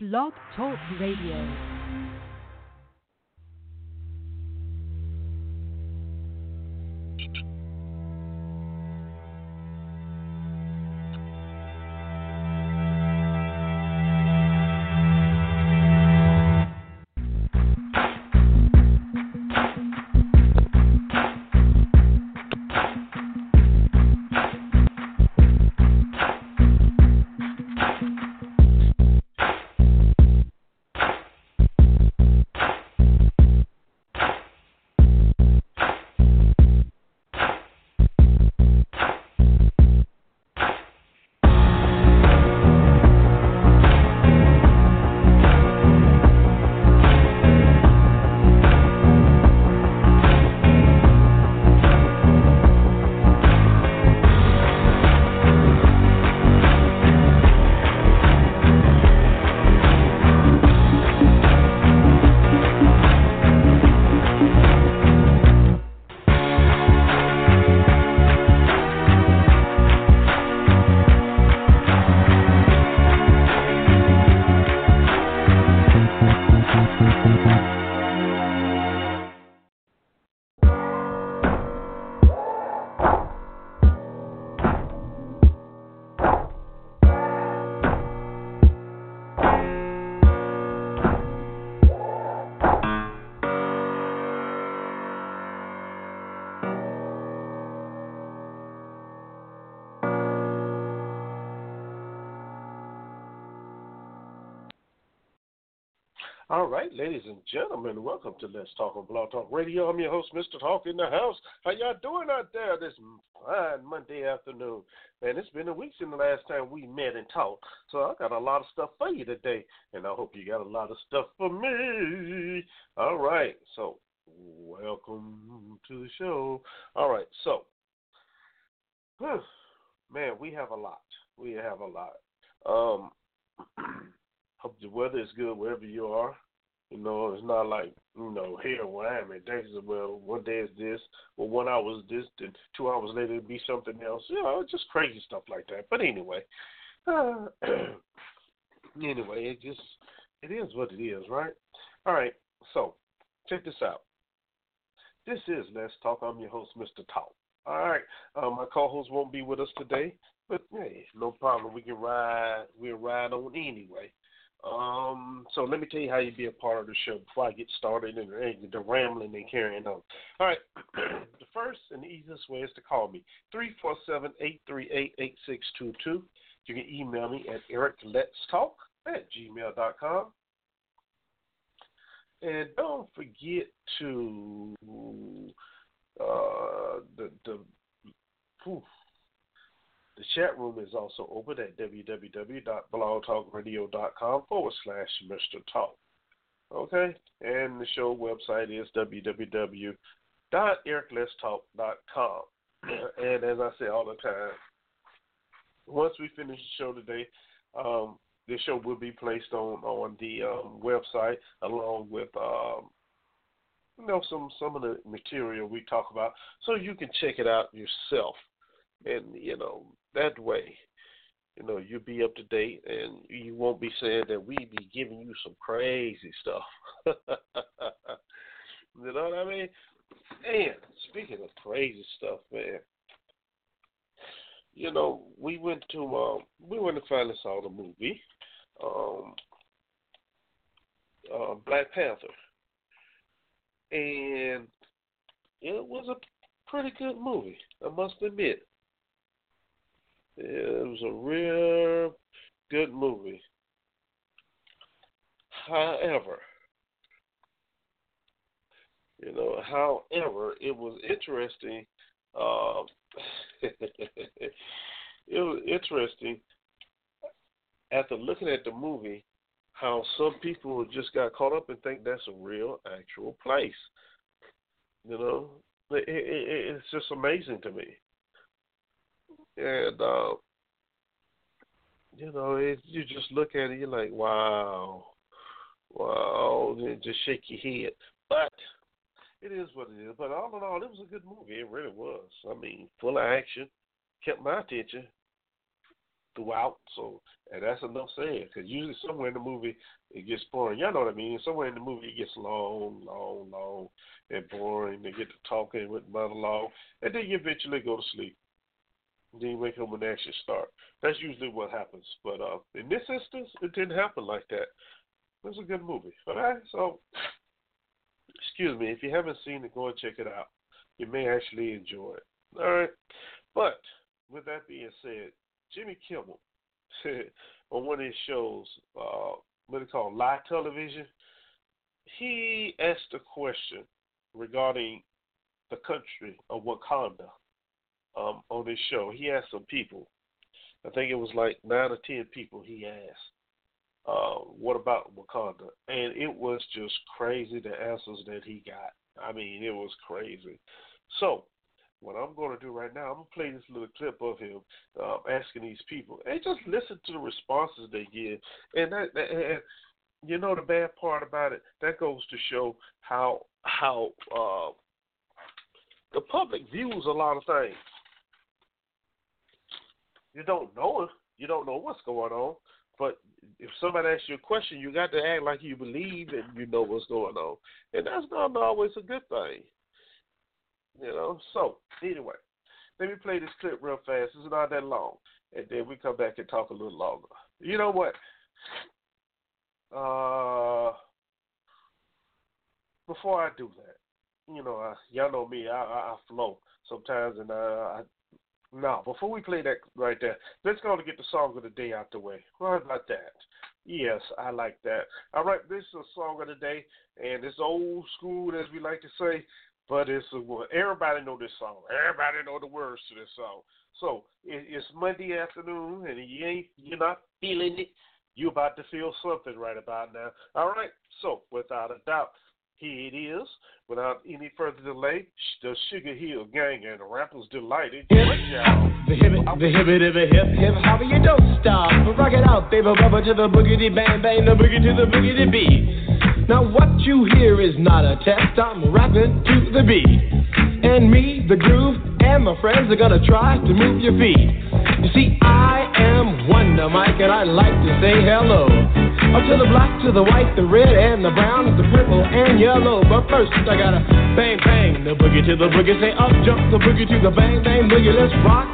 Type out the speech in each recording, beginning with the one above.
Blog Talk Radio. All right, ladies and gentlemen, welcome to Let's Talk on Blog Talk Radio. I'm your host, Mr. Talk in the house. How y'all doing out there this fine Monday afternoon? Man, it's been a week since the last time we met and talked, so I got a lot of stuff for you today, and I hope you got a lot of stuff for me. All right, so welcome to the show. All right, so, whew, man, we have a lot. We have a lot. Um, Hope the weather is good wherever you are. You know, it's not like, you know, here where I am in Texas, well, one day is this, well, one hour is this, then two hours later it'll be something else. You know, just crazy stuff like that. But anyway, uh, anyway, it just, it is what it is, right? All right, so check this out. This is Let's Talk. I'm your host, Mr. Talk. All right, uh, my co-host won't be with us today, but hey, no problem. We can ride. We'll ride on anyway. Um, so let me tell you how you be a part of the show before I get started and, and the rambling and carrying on. All right, the first and easiest way is to call me three four seven eight three eight eight six two two. You can email me at ericletstalk at gmail.com. And don't forget to uh, the the whew, the chat room is also open at www.blogtalkradio.com forward slash Mr. Talk. Okay? And the show website is www.ericletstalk.com. and as I say all the time, once we finish the show today, um, the show will be placed on on the um, website along with um, you know some some of the material we talk about, so you can check it out yourself and you know that way, you know, you'll be up to date and you won't be saying that we be giving you some crazy stuff. you know what I mean? And speaking of crazy stuff, man, you know, we went to um we went to finally saw the movie, um uh, Black Panther. And it was a pretty good movie, I must admit. It was a real good movie. However, you know, however, it was interesting. Uh, it was interesting after looking at the movie how some people just got caught up and think that's a real, actual place. You know, it, it, it's just amazing to me and uh, you know, it, you just look at it, you're like, wow, wow, and just shake your head. But it is what it is. But all in all, it was a good movie. It really was. I mean, full of action, kept my attention. throughout. So, and that's enough said. Because usually somewhere in the movie it gets boring. Y'all know what I mean? Somewhere in the movie it gets long, long, long, and boring. They get to talking with monologue, and then you eventually go to sleep. Then you wake up the action start. That's usually what happens. But uh, in this instance, it didn't happen like that. It was a good movie. All right, so excuse me, if you haven't seen it, go and check it out. You may actually enjoy it. All right, but with that being said, Jimmy Kimmel on one of his shows, uh, what they call live television, he asked a question regarding the country of Wakanda um, on his show. He asked some people. I think it was like nine or ten people he asked. Uh, what about Wakanda? And it was just crazy the answers that he got. I mean, it was crazy. So, what I'm going to do right now, I'm going to play this little clip of him uh, asking these people, and just listen to the responses they give. And that, that and, you know, the bad part about it, that goes to show how how uh, the public views a lot of things. You don't know it. You don't know what's going on. But if somebody asks you a question, you got to act like you believe and you know what's going on, and that's not always a good thing. You know. So anyway, let me play this clip real fast. It's not that long, and then we come back and talk a little longer. You know what? Uh, before I do that, you know, I, y'all know me. I, I, I flow sometimes, and I, I no, before we play that right there, let's go to get the song of the day out the way. What about that? Yes, I like that. All right, this is a song of the day, and it's old school, as we like to say, but it's a, everybody know this song. Everybody know the words to this song. So it, it's Monday afternoon, and you ain't you're not feeling it. You're about to feel something right about now. All right. So without a doubt, here it is. Without any further delay, the Sugar Hill Gang and the Rappers Delighted. Hip, the hip, the hip, the hip, hip, hip, how you don't stop. Rock it out, baby, rubber to the boogity bang bang, the boogie to the boogity beat. Now what you hear is not a test, I'm rapping to the beat. And me, the groove, and my friends are gonna try to move your feet. You see, I am Wonder Mike, and I like to say hello. Up to the black, to the white, the red, and the brown, the purple, and yellow. But first, I gotta bang, bang, the boogie to the boogie. Say up, jump the boogie to the bang, bang, boogie. Let's rock.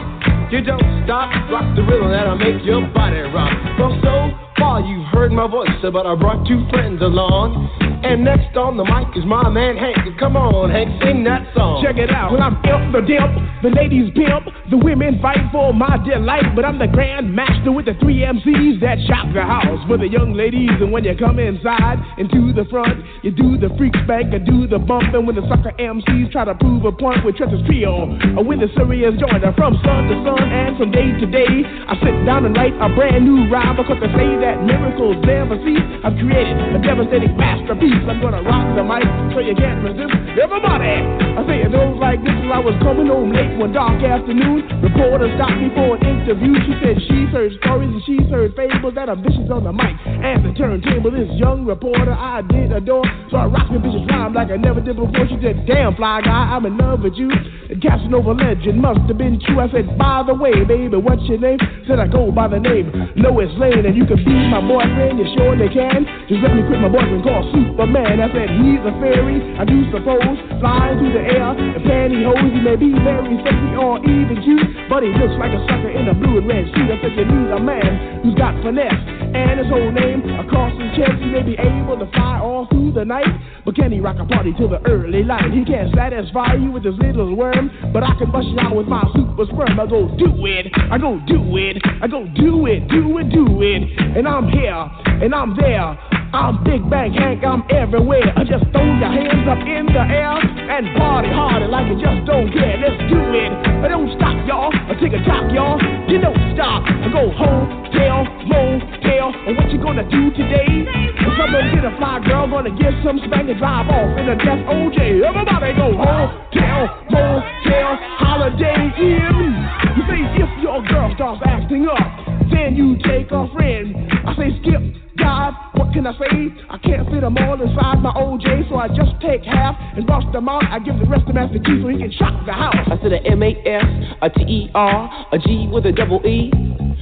You don't stop, rock the rhythm that'll make your body rock. Well, so far you've heard my voice, but I brought two friends along. And next on the mic is my man Hank. Come on, Hank, sing that song. Check it out. When I'm imp the dimp, the ladies pimp, the women fight for my delight. But I'm the grand master with the three MCs that shock the house for the young ladies. And when you come inside into the front, you do the freak spank and do the bump. And when the sucker MCs try to prove a point with Trent's trio, or with the serious joiner from sun to sun and from day to day, I sit down and write a brand new rhyme because they say that miracles never cease. I've created a devastating masterpiece. I'm gonna rock the mic so you can't resist. Everybody, I say it goes like this as I was coming home late one dark afternoon. Reporter stopped me for an interview. She said she's heard stories and she's heard fables that are vicious on the mic and the turntable. This young reporter I did adore, so I rocked me vicious rhyme like I never did before. She said, "Damn fly guy, I'm in love with you." And Casanova legend must have been true. I said, "By the way, baby, what's your name?" Said I go by the name Lois Lane, and you can be my boyfriend. You sure they can. Just let me quit my boyfriend called Super man. I said he's a fairy, I do suppose, flying through the air in pantyhose. He may be very sexy or even cute, but he looks like a sucker in a blue and red suit. I said you need a man who's got finesse and his whole name across his chest. He may be able to fly all through the night, but can he rock a party till the early light? He can't satisfy you with his little worm, but I can bust you out with my super sperm. I go do it, I go do it, I go do it, do it, do it, and I'm here and I'm there. I'm Big Bang Hank, I'm everywhere. I just throw your hands up in the air and party harder like you just don't care. Let's do it. Don't stop, y'all. I take a top, y'all. You don't stop. I go hotel, motel. And what you gonna do today? I'm gonna get a fly girl, gonna get some spank and drive off in a death OJ. Everybody go hotel, motel, holiday in. You say if your girl starts acting up, then you take a friend. I say skip God, what can I say? I can't fit them all inside my OJ, so I just take half and bust them out. I give the rest to Master G so he can shock the house. I said a M A S, a T E R, a G with a double E.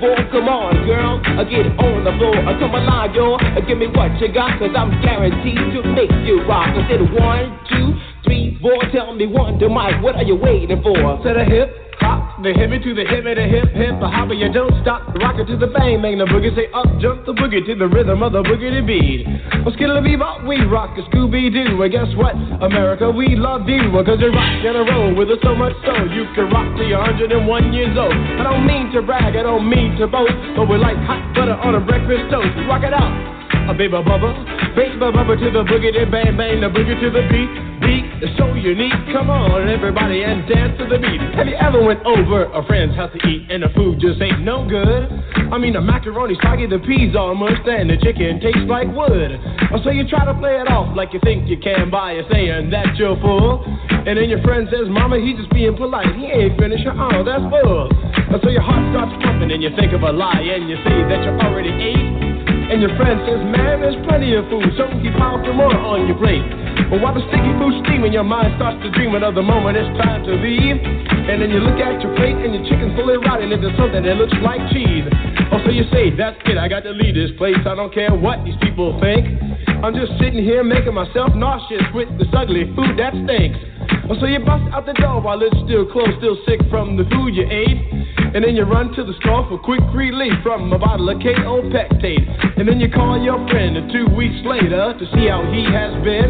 Come on, girl, I get on the floor. I come alive, yo. Uh, give me what you got, cause I'm guaranteed to make you rock. I said one, two, three, four. Tell me one, two, Mike, what are you waiting for? To the hip hop, the hippie to the hippie, the hip hip, the hopper, you don't stop. Rock it to the bang bang, the boogie say up, jump the boogie to the rhythm of the boogie beat. Well, skittle bebop, we rock a Scooby Doo. And guess what? America, we love you. Cause you rock in a row with us so much so you can rock till you're 101 years old. I don't mean to brag, I don't mean to boast, but we're like hot butter on a breakfast toast. Rock it out. A baby bubba, baby bubba to the boogie, then bang bang, the boogie to the beat. Beat is so unique. Come on, everybody, and dance to the beat. Have you ever went over a friend's house to eat and the food just ain't no good? I mean, the macaroni's soggy, the peas all mushed, and the chicken tastes like wood. So you try to play it off like you think you can by saying that you're full. And then your friend says, Mama, he just being polite. He ain't finished. Oh, that's full. So your heart starts pumping and you think of a lie and you say that you already ate. And your friend says, man, there's plenty of food, so keep piling more on your plate. But while the sticky food's steaming, your mind starts to dream another moment it's time to leave. And then you look at your plate and your chicken's fully rotting into something that looks like cheese. Oh, so you say, that's it, I got to leave this place. I don't care what these people think. I'm just sitting here making myself nauseous with this ugly food that stinks. Oh, so you bust out the door while it's still closed, still sick from the food you ate. And then you run to the store for quick relief from a bottle of Kaopectate. And then you call your friend and two weeks later to see how he has been.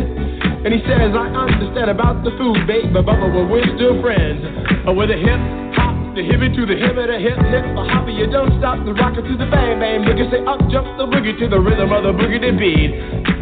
And he says, I understand about the food, babe, but Bubba, well, we're still friends. Oh, with a hip hop, the hippie to the hip, the hip hip, hoppy, you don't stop the rocker to the bang bang. Boogie say up, jump the boogie to the rhythm of the boogie beat.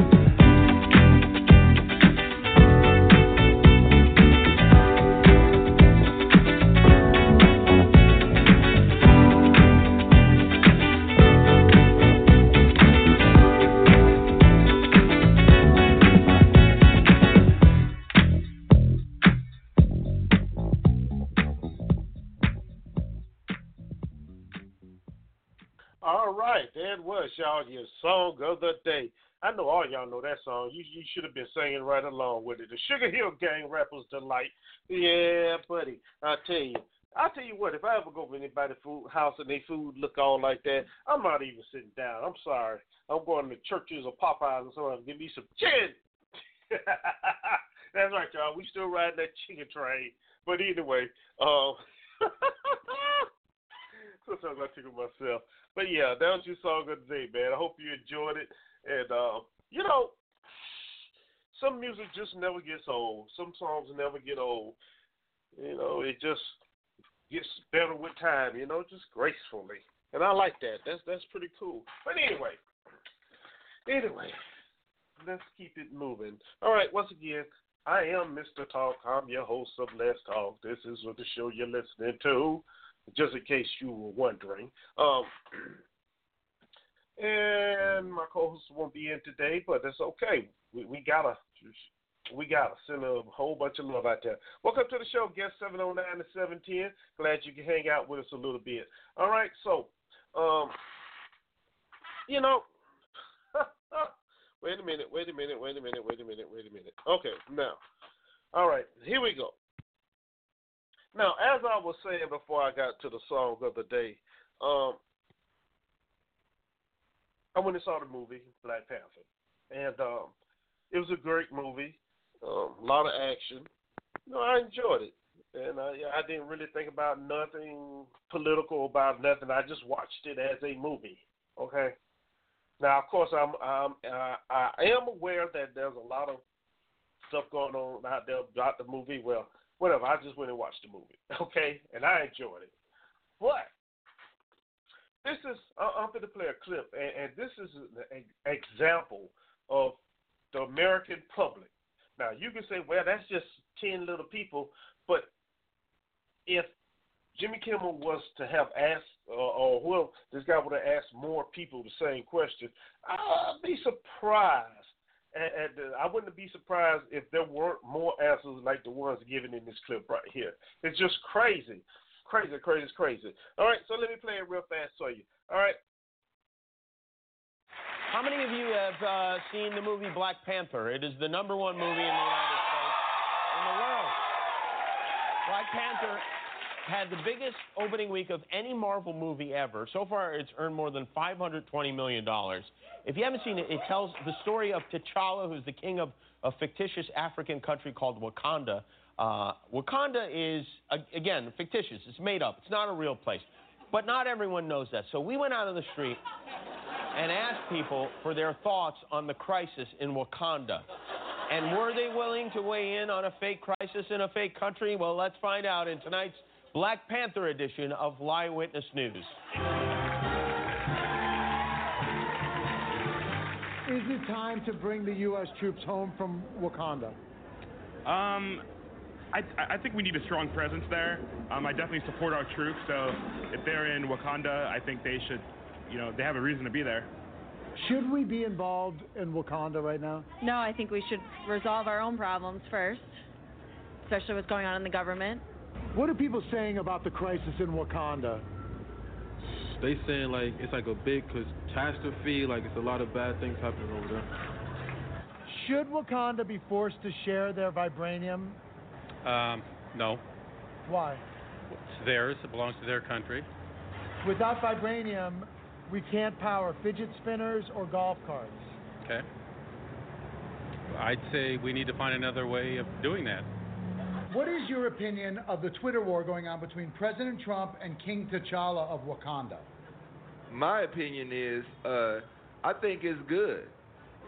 It was, y'all. Your song of the day. I know all y'all know that song. You you should have been singing right along with it. The Sugar Hill Gang Rappers Delight. Yeah, buddy. I tell you. I tell you what, if I ever go to anybody's food house and they food look all like that, I'm not even sitting down. I'm sorry. I'm going to Church's or Popeyes or something. Give me some chicken. That's right, y'all. We still riding that chicken train. But anyway, sometimes I tickle myself. But yeah, that was your song of the day, man. I hope you enjoyed it. And uh, you know, some music just never gets old. Some songs never get old. You know, it just gets better with time. You know, just gracefully. And I like that. That's that's pretty cool. But anyway, anyway, let's keep it moving. All right, once again, I am Mr. Talk. I'm your host of Let's Talk. This is what the show you're listening to just in case you were wondering. Um, and my co-host won't be in today, but it's okay. We, we gotta we gotta send a whole bunch of love out there. Welcome to the show, guest seven oh nine to seven ten. Glad you can hang out with us a little bit. All right, so um, you know, wait a minute, wait a minute, wait a minute, wait a minute, wait a minute. Okay, now, all right, here we go. Now, as I was saying before I got to the song of the day, um, I went and saw the movie Black Panther, and um, it was a great movie. Um, a lot of action. You know, I enjoyed it, and I, I didn't really think about nothing political about nothing. I just watched it as a movie. Okay. Now, of course, I'm, I'm I am aware that there's a lot of stuff going on out there about the movie. Well, whatever. I just went and watched the movie. Okay, and I enjoyed it. But this is I'm going to play a clip, and, and this is an example of the American public. Now you can say, well, that's just ten little people, but if Jimmy Kimmel was to have asked, uh, or well, this guy would have asked more people the same question, I'd be surprised. Uh, I wouldn't be surprised if there weren't more answers like the ones given in this clip right here. It's just crazy. Crazy, crazy, crazy. All right, so let me play it real fast for you. All right. How many of you have uh, seen the movie Black Panther? It is the number one movie in the United States, in the world. Black Panther had the biggest opening week of any Marvel movie ever. So far, it's earned more than $520 million. If you haven't seen it, it tells the story of T'Challa, who's the king of a fictitious African country called Wakanda. Uh, Wakanda is, again, fictitious. It's made up. It's not a real place. But not everyone knows that. So we went out on the street and asked people for their thoughts on the crisis in Wakanda. And were they willing to weigh in on a fake crisis in a fake country? Well, let's find out in tonight's Black Panther edition of Lie Witness News. Is it time to bring the U.S. troops home from Wakanda? Um, I, I think we need a strong presence there. Um, I definitely support our troops. So if they're in Wakanda, I think they should, you know, they have a reason to be there. Should we be involved in Wakanda right now? No, I think we should resolve our own problems first, especially what's going on in the government. What are people saying about the crisis in Wakanda? They saying like it's like a big catastrophe, like it's a lot of bad things happening over there. Should Wakanda be forced to share their vibranium? Um, no. Why? It's theirs. It belongs to their country. Without vibranium, we can't power fidget spinners or golf carts. Okay. I'd say we need to find another way of doing that. What is your opinion of the Twitter war going on between President Trump and King T'Challa of Wakanda? My opinion is, uh, I think it's good.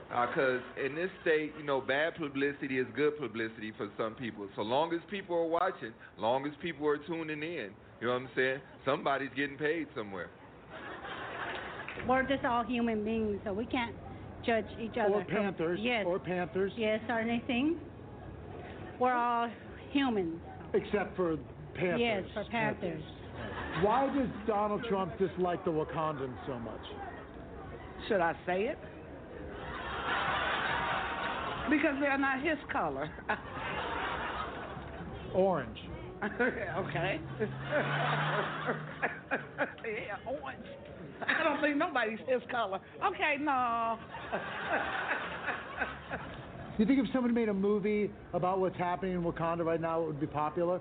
Because uh, in this state, you know, bad publicity is good publicity for some people. So long as people are watching, long as people are tuning in, you know what I'm saying? Somebody's getting paid somewhere. We're just all human beings, so we can't judge each other. Or Panthers. Yes. Or Panthers. Yes, or anything. We're all humans. Except for Panthers. Yes, for Panthers. Why does Donald Trump dislike the Wakandans so much? Should I say it? Because they're not his color. Orange. okay. yeah, orange. I don't think nobody's his color. Okay, no. Do you think if somebody made a movie about what's happening in Wakanda right now, it would be popular?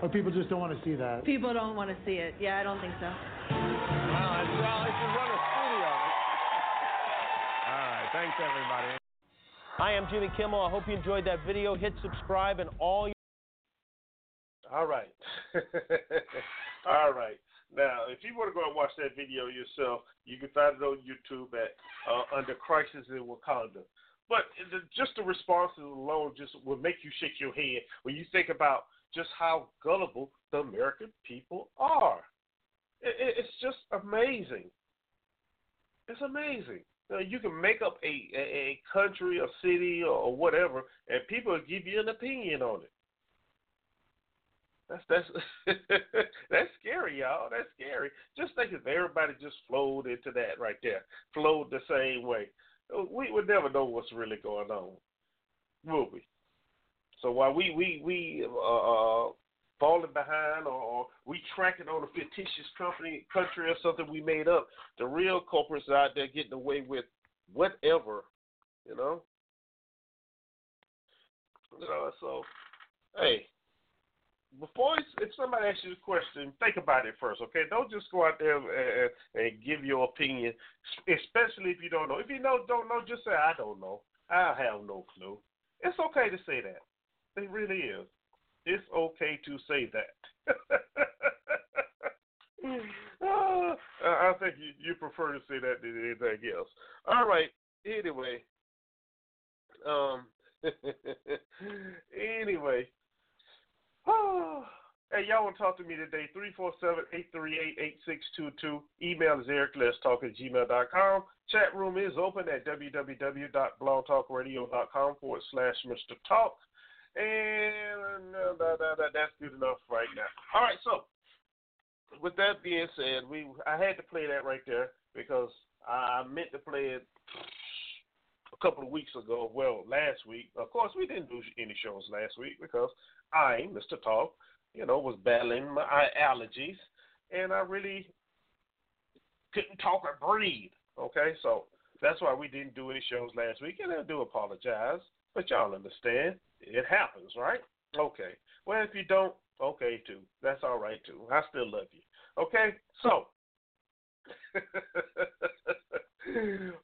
Or people just don't want to see that? People don't want to see it. Yeah, I don't think so. Well, I should run a studio. All right, thanks everybody. Hi, I'm Jimmy Kimmel. I hope you enjoyed that video. Hit subscribe and all your. All right. all right. Now, if you want to go and watch that video yourself, you can find it on YouTube at uh, under Crisis in Wakanda. But just the responses alone just will make you shake your head when you think about just how gullible the American people are. It, it, it's just amazing. It's amazing. You, know, you can make up a, a, country, a city, or, or whatever, and people will give you an opinion on it. That's that's that's scary, y'all. That's scary. Just think if everybody just flowed into that right there, flowed the same way, we would never know what's really going on, will we? So while we we we uh, uh falling behind or, or we tracking on a fictitious company country or something we made up, the real culprits are out there getting away with whatever You know. You know. So, hey, before if somebody asks you a question, think about it first, okay? Don't just go out there and, and give your opinion, especially if you don't know. If you know, don't know, just say I don't know. I have no clue. It's okay to say that. It really is. It's okay to say that. uh, I think you, you prefer to say that than anything else. All right. Anyway. Um. anyway. hey, y'all want to talk to me today? 347-838-8622. Email is Eric Let's Talk at gmail.com. Chat room is open at www.blogtalkradio.com forward slash Mr. Talk. And uh, that, that, that, that's good enough right now. All right, so with that being said, we I had to play that right there because I meant to play it a couple of weeks ago. Well, last week. Of course, we didn't do any shows last week because I, Mr. Talk, you know, was battling my allergies, and I really couldn't talk or breathe. Okay, so that's why we didn't do any shows last week, and I do apologize, but y'all understand it happens, right? Okay. Well, if you don't, okay too. That's all right too. I still love you. Okay, so.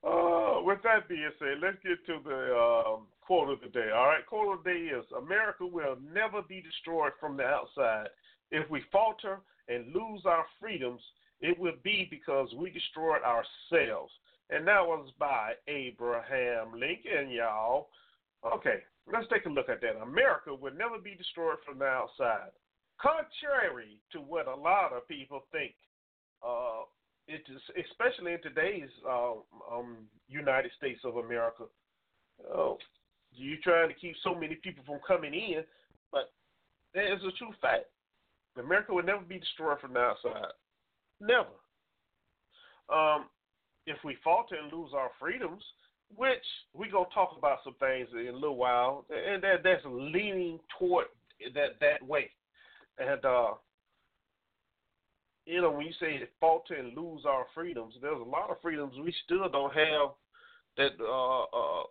uh, with that being said, let's get to the um, quote of the day. All right, quote of the day is America will never be destroyed from the outside. If we falter and lose our freedoms, it will be because we destroyed ourselves. And that was by Abraham Lincoln, y'all. Okay, let's take a look at that. America will never be destroyed from the outside. Contrary to what a lot of people think, uh, it is, especially in today's uh, um, United States of America, uh, you're trying to keep so many people from coming in, but there is a true fact. America will never be destroyed from the outside. Never. Um, if we falter and lose our freedoms, which we're gonna talk about some things in a little while, and that that's leaning toward that that way. And uh, you know, when you say falter and lose our freedoms, there's a lot of freedoms we still don't have that uh, uh,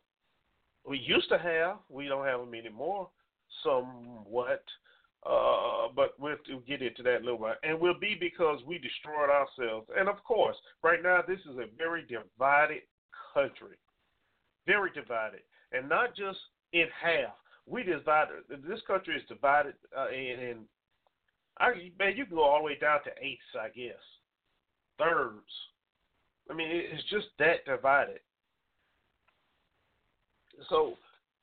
we used to have. We don't have them anymore, somewhat. Uh, but we'll get into that a little bit. And will be because we destroyed ourselves. And of course, right now, this is a very divided country. Very divided. And not just in half. We divided. This country is divided uh, in, in I, man, you can go all the way down to eighths, I guess, thirds. I mean, it's just that divided. So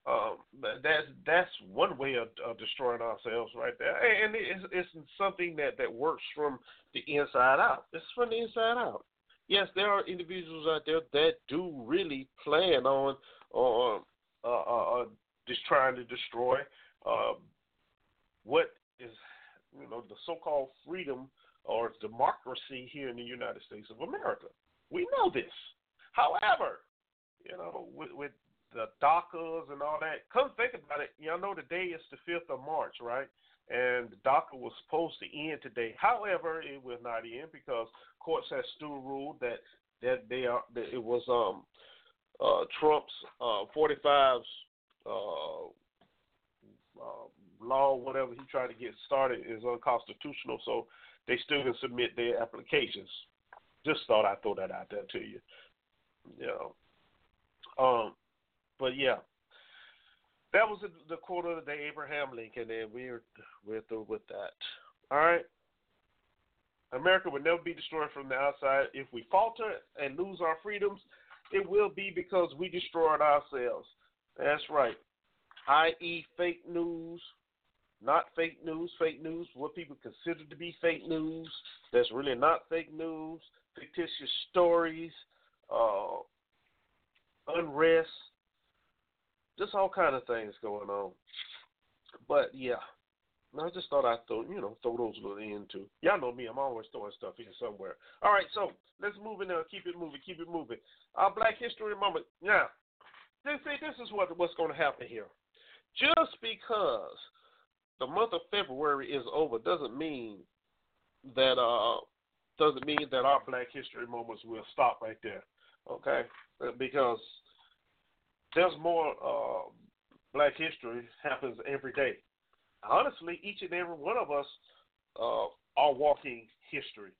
um, that's that's one way of, of, destroying ourselves right there, and it's, it's something that that works from the inside out. It's from the inside out. Yes, there are individuals out there that do really plan on on uh, uh, uh, just trying to destroy uh, what is you know the so-called freedom or democracy here in the United States of America. We know this. However, you know, with, with the DACAs and all that. Come think about it. Y'all know the day is the 5th of March, right? And the DACA was supposed to end today. However, it will not end because courts have still ruled that that they are that it was um uh Trump's uh 45's uh, uh law, whatever he tried to get started, is unconstitutional. So they still can submit their applications. Just thought I'd throw that out there to you. Know. Um, but yeah, that was the, the quote of the day, Abraham Lincoln, and we're we're through with that. All right. America will never be destroyed from the outside. If we falter and lose our freedoms, it will be because we destroyed ourselves. That's right. I.e., fake news, not fake news, fake news, what people consider to be fake news, that's really not fake news, fictitious stories, uh, unrest, just all kind of things going on. But yeah, I just thought I'd throw you know throw those little in too. Y'all know me; I'm always throwing stuff in somewhere. All right, so let's move in there. Keep it moving. Keep it moving. Our Black History moment. Now, this see this is what what's going to happen here. Just because the month of February is over doesn't mean that uh doesn't mean that our Black History moments will stop right there. Okay, because there's more uh, Black history happens every day. Honestly, each and every one of us uh, are walking history.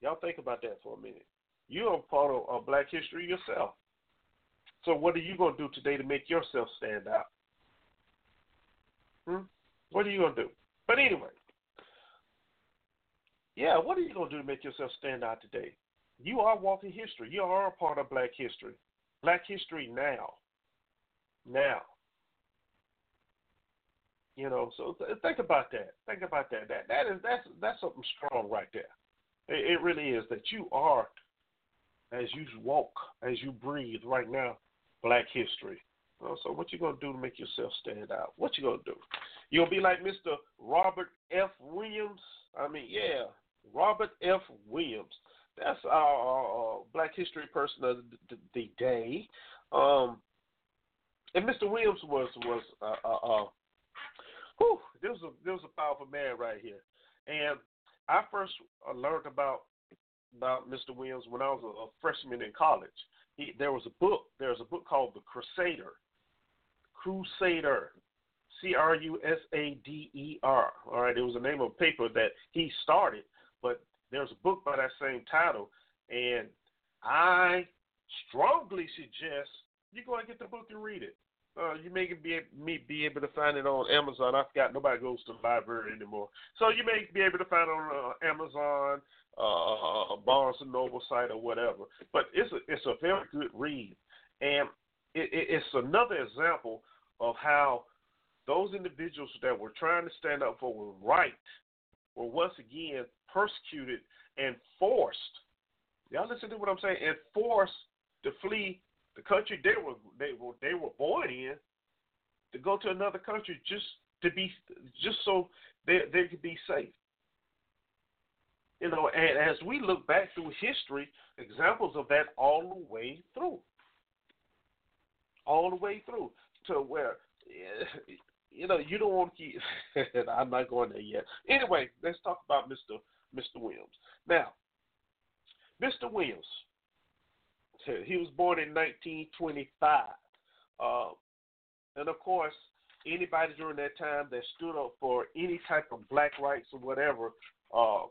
Y'all think about that for a minute. You are part of, Black history yourself. So what are you going to do today to make yourself stand out? Hmm? What are you going to do? But anyway, yeah, what are you going to do to make yourself stand out today? You are walking history. You are a part of Black history. Black history now. Now. You know, so th- think about that. Think about that. That that is that's that's something strong right there. It, it really is that you are, as you walk, as you breathe right now, Black history. so what you gonna do to make yourself stand out? What you gonna do? You gonna be like Mr. Robert F. Williams? I mean, yeah, Robert F. Williams. That's our uh, Black History person of the, the, the day. Um, and Mr. Williams was was uh, uh, uh, whew, this was a this was a powerful man right here. And I first learned about about Mr. Williams when I was a, a freshman in college. He, there was a book. There was a book called The Crusader. Crusader. C R U S A D E R. All right, it was the name of a paper that he started, but there's a book by that same title, and I strongly suggest you go and get the book and read it. Uh, you may be me be able to find it on Amazon. I forgot nobody goes to the library anymore, so you may be able to find it on uh, Amazon, uh, Barnes and Noble site or whatever. But it's a it's a very good read, and it, it, it's another example of how those individuals that were trying to stand up for was right were once again persecuted and forced. Y'all listen to what I'm saying? And forced to flee the country they were they were they were born in, to go to another country just to be just so they they could be safe. You know, and as we look back through history, examples of that all the way through, all the way through to where you know, you don't want to keep. I'm not going there yet. Anyway, let's talk about Mr. Mr. Williams. Now, Mr. Williams, he was born in 1925, uh, and of course, anybody during that time that stood up for any type of black rights or whatever uh,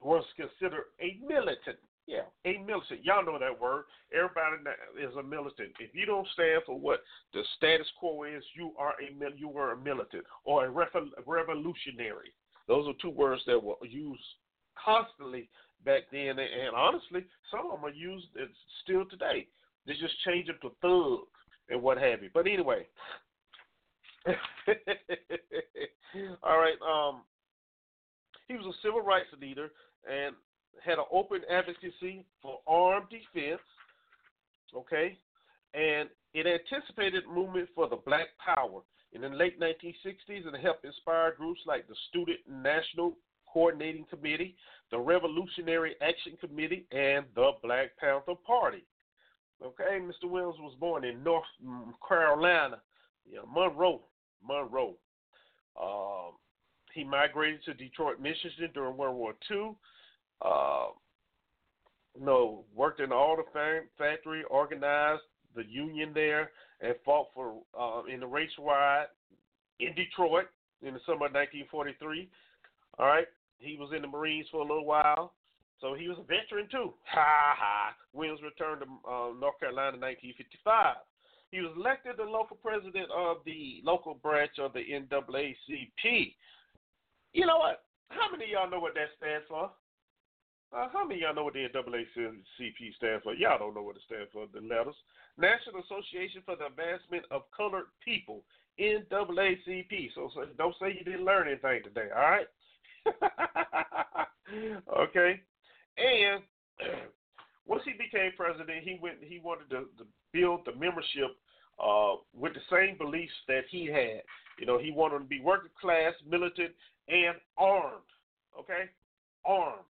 was considered a militant. Yeah, a militant. Y'all know that word. Everybody is a militant. If you don't stand for what the status quo is, you are a you were a militant or a revolutionary. Those are two words that were used constantly back then, and honestly, some of them are used still today. They just change it to thug and what have you. But anyway, all right. Um, he was a civil rights leader and had an open advocacy for armed defense, okay, and it anticipated movement for the Black Power in the late 1960s and helped inspire groups like the Student National Coordinating Committee, the Revolutionary Action Committee, and the Black Panther Party. Okay, Mr. Williams was born in North Carolina, yeah, Monroe, Monroe. Um, he migrated to Detroit, Michigan during World War II uh, you know, worked in all the factory, organized the union there, and fought for uh, in the race riot in Detroit in the summer of 1943. All right, he was in the Marines for a little while, so he was a veteran too. Ha ha. Williams returned to uh, North Carolina in 1955. He was elected the local president of the local branch of the NAACP. You know what? How many of y'all know what that stands for? Uh, how many of y'all know what the NAACP stands for? Y'all don't know what it stands for, the letters. National Association for the Advancement of Colored People, NAACP. So, so don't say you didn't learn anything today, all right? okay. And once he became president, he went. He wanted to, to build the membership uh, with the same beliefs that he had. You know, he wanted to be working class, militant, and armed. Okay, armed.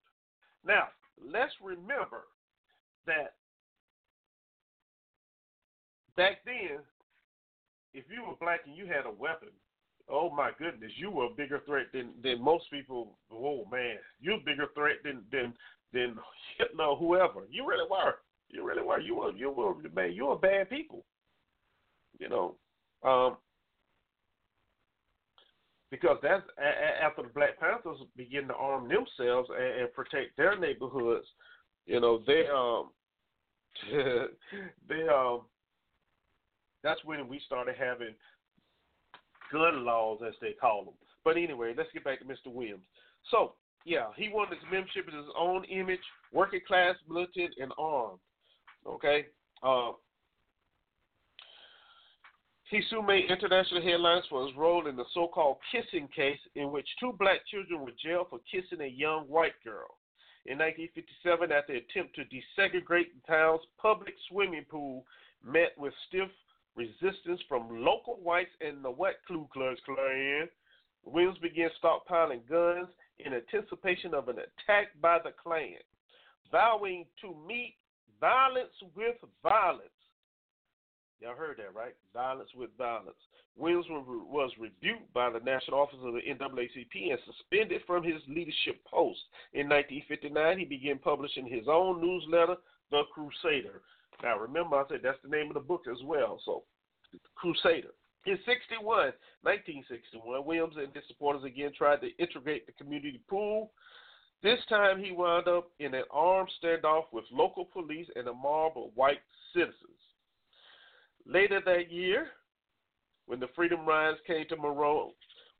Now, let's remember that back then, if you were black and you had a weapon, oh my goodness, you were a bigger threat than than most people. Oh man, you're a bigger threat than than than Hitler or whoever. You really were. You really were. You were. You were man. You were bad people. you know, um, because that's after the Black Panthers begin to arm themselves and, and protect their neighborhoods. You know, they um, they um, that's when we started having gun laws, as they call them. But anyway, let's get back to Mr. Williams. So, yeah, he wanted his membership in his own image, working class, militant, and armed. Okay? Uh, he soon made international headlines for his role in the so called kissing case, in which two black children were jailed for kissing a young white girl. In 1957, after the attempt to desegregate the town's public swimming pool met with stiff resistance from local whites and the Wet Ku Klux Klan, Williams began stockpiling guns in anticipation of an attack by the Klan, vowing to meet violence with violence. Y'all heard that, right? Violence with violence. Williams was rebuked by the National Office of the NAACP and suspended from his leadership post. In 1959, he began publishing his own newsletter, The Crusader. Now, remember, I said that's the name of the book as well. So, Crusader. In 61, 1961, Williams and his supporters again tried to integrate the community pool. This time, he wound up in an armed standoff with local police and a mob of white citizens. Later that year, when the Freedom Rides came to Monroe,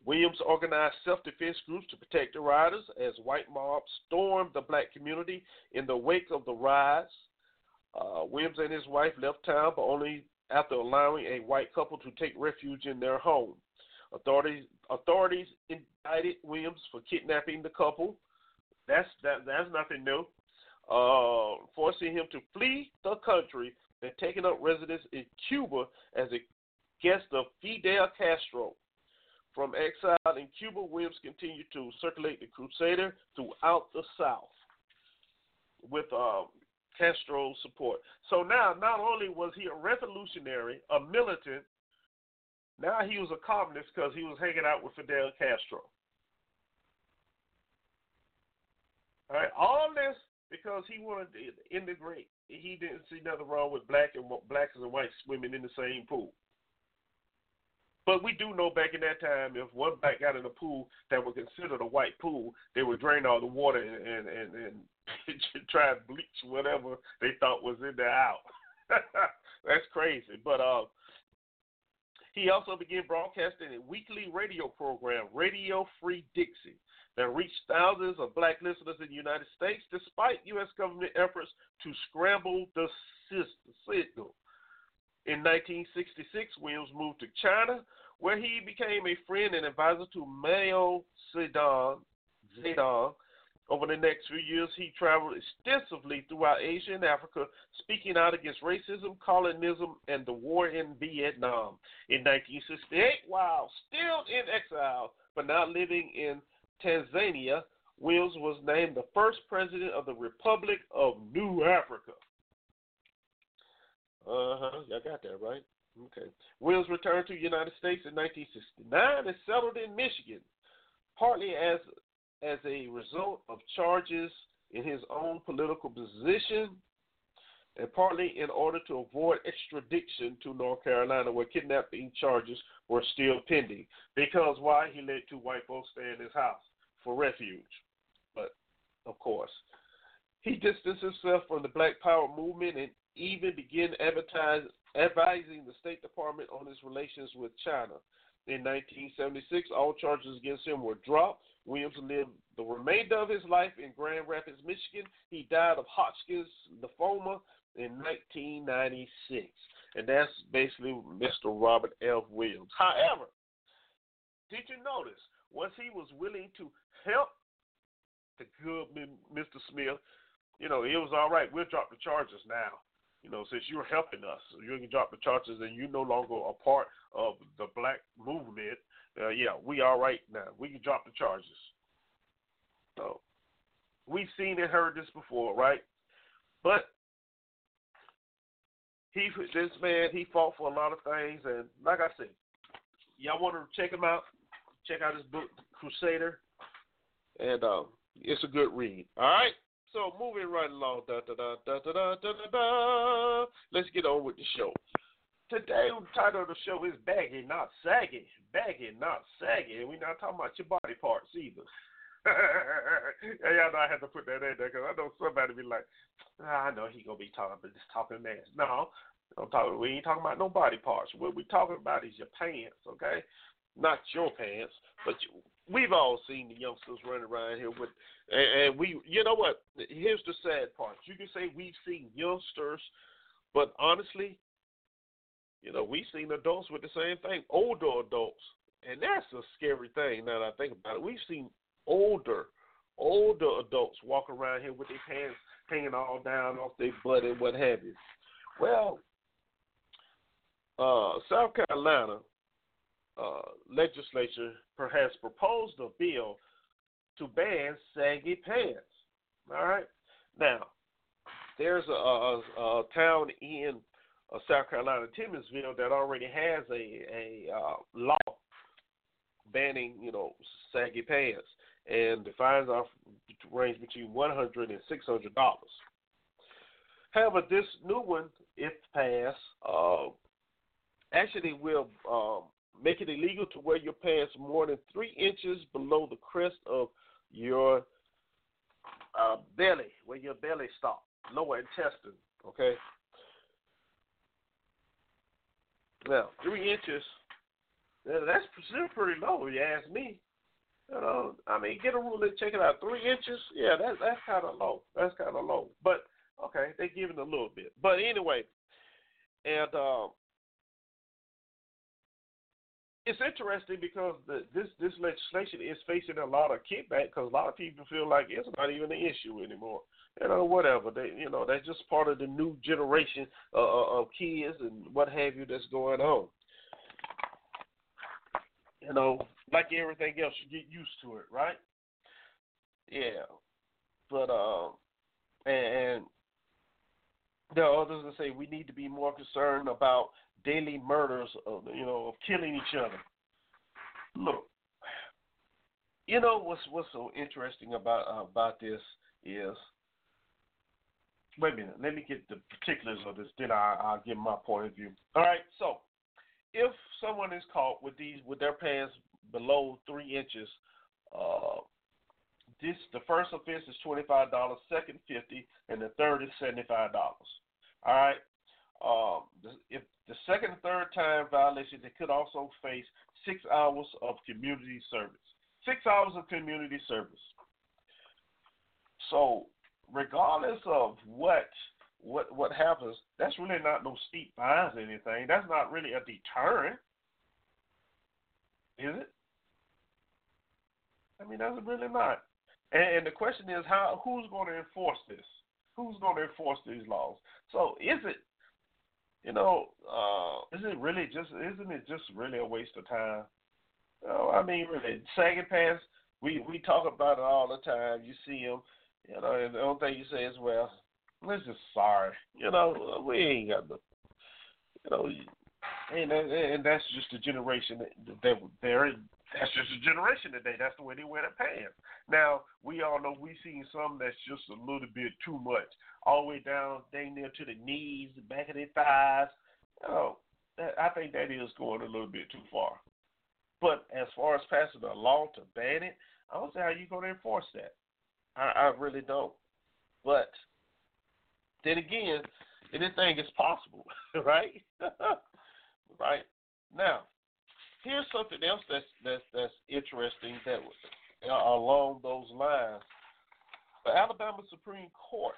Williams organized self defense groups to protect the riders as white mobs stormed the black community in the wake of the riots. Uh, Williams and his wife left town, but only after allowing a white couple to take refuge in their home. Authorities authorities indicted Williams for kidnapping the couple. That's that that's nothing new. Uh, forcing him to flee the country and taking up residence in Cuba as a guest of Fidel Castro. From exile in Cuba, Williams continued to circulate the Crusader throughout the South with uh, Castro's support. So now, not only was he a revolutionary, a militant, now he was a communist because he was hanging out with Fidel Castro. All right, all this because he wanted to integrate. He didn't see nothing wrong with black and blacks and whites swimming in the same pool. But we do know back in that time, if one black got in a pool that was considered a white pool, they would drain all the water and and and, and try to bleach whatever they thought was in there out. That's crazy. But uh, he also began broadcasting a weekly radio program, Radio Free Dixie that reached thousands of black listeners in the United States despite U.S. government efforts to scramble the signal. In 1966, Williams moved to China, where he became a friend and advisor to Mao Zedong. Zedong. Over the next few years, he traveled extensively throughout Asia and Africa, speaking out against racism, colonialism, and the war in Vietnam. In 1968, while still in exile, but now living in Tanzania, Wills was named the first president of the Republic of New Africa. Uh huh. Y'all got that right. Okay. Wills returned to the United States in 1969 and settled in Michigan, partly as as a result of charges in his own political position, and partly in order to avoid extradition to North Carolina, where kidnapping charges were still pending. Because why? He let two white folks stay in his house for refuge. But, of course, he distanced himself from the Black Power movement and even began advising the State Department on his relations with China. In 1976, all charges against him were dropped. Williams lived the remainder of his life in Grand Rapids, Michigan. He died of Hodgkin's lymphoma in 1996. And that's basically Mr. Robert F. Williams. However, did you notice once he was willing to help the good Mr. Smith, you know, it was all right. We'll drop the charges now. You know, since you're helping us, you can drop the charges and you're no longer a part of the black movement. Uh, yeah, we all right now. We can drop the charges. So we've seen and heard this before, right? But he, this man, he fought for a lot of things, and like I said, y'all want to check him out? Check out his book, Crusader, and um, it's a good read. All right. So moving right along, da da da da da da da da. Let's get on with the show. today the title of the show is Baggy, Not Saggy. Baggy, Not Saggy. And we're not talking about your body parts either. yeah, y'all know I had to put that in there because I know somebody be like, ah, I know he gonna be talking about this talking mess. No, I'm talking. We ain't talking about no body parts. What we talking about is your pants, okay? Not your pants, but you, we've all seen the youngsters running around here with, and, and we, you know what? Here's the sad part. You can say we've seen youngsters, but honestly, you know, we've seen adults with the same thing, older adults, and that's a scary thing. Now that I think about it, we've seen older, older adults walk around here with their pants hanging all down off their butt and what have you. Well, uh, South Carolina uh, legislature has proposed a bill to ban saggy pants. All right. Now, there's a, a, a town in uh, South Carolina, Timmonsville, that already has a a uh, law banning, you know, saggy pants and the fines are range between one hundred and six hundred dollars. However, this new one, if passed, uh, actually will um, make it illegal to wear your pants more than three inches below the crest of your uh, belly, where your belly stops, lower intestine. Okay. Now, three inches, that's still pretty low, you ask me. You know, I mean, get a ruler, and check it out. Three inches, yeah, that's that's kind of low. That's kind of low. But okay, they give it a little bit. But anyway, and uh, it's interesting because the, this this legislation is facing a lot of kickback because a lot of people feel like it's not even an issue anymore. You know, whatever they, you know, that's just part of the new generation uh, uh of kids and what have you that's going on. You know, like everything else, you get used to it, right? Yeah, but um, and, and there are others that say we need to be more concerned about daily murders of you know of killing each other. Look, you know what's what's so interesting about uh, about this is. Wait a minute. Let me get the particulars of this. Then I, I'll give my point of view. All right. So, if someone is caught with these with their pants below three inches, uh, this the first offense is twenty five dollars, second fifty, and the third is seventy five dollars. All right. Um, if the second and third time violation, they could also face six hours of community service. Six hours of community service. So, regardless of what what what happens, that's really not no steep fines or anything. That's not really a deterrent, is it? I mean, that's really not. And, and the question is, how who's going to enforce this? Who's going to enforce these laws? So, is it, you know, uh, is it really just? Isn't it just really a waste of time? Oh, I mean, really, sagging pants. We we talk about it all the time. You see them, you know, and the only thing you say is, well, we're just sorry. You know, we ain't got the, you know, and and that's just the generation that, that they're that's just a generation today. That's the way they wear their pants. Now we all know we've seen some that's just a little bit too much, all the way down, dang near to the knees, the back of their thighs. Oh, you know, I think that is going a little bit too far. But as far as passing a law to ban it, I don't see how you're going to enforce that. I, I really don't. But then again, anything is possible, right? right now, here's something else that's that's that's interesting that uh, along those lines. The Alabama Supreme Court.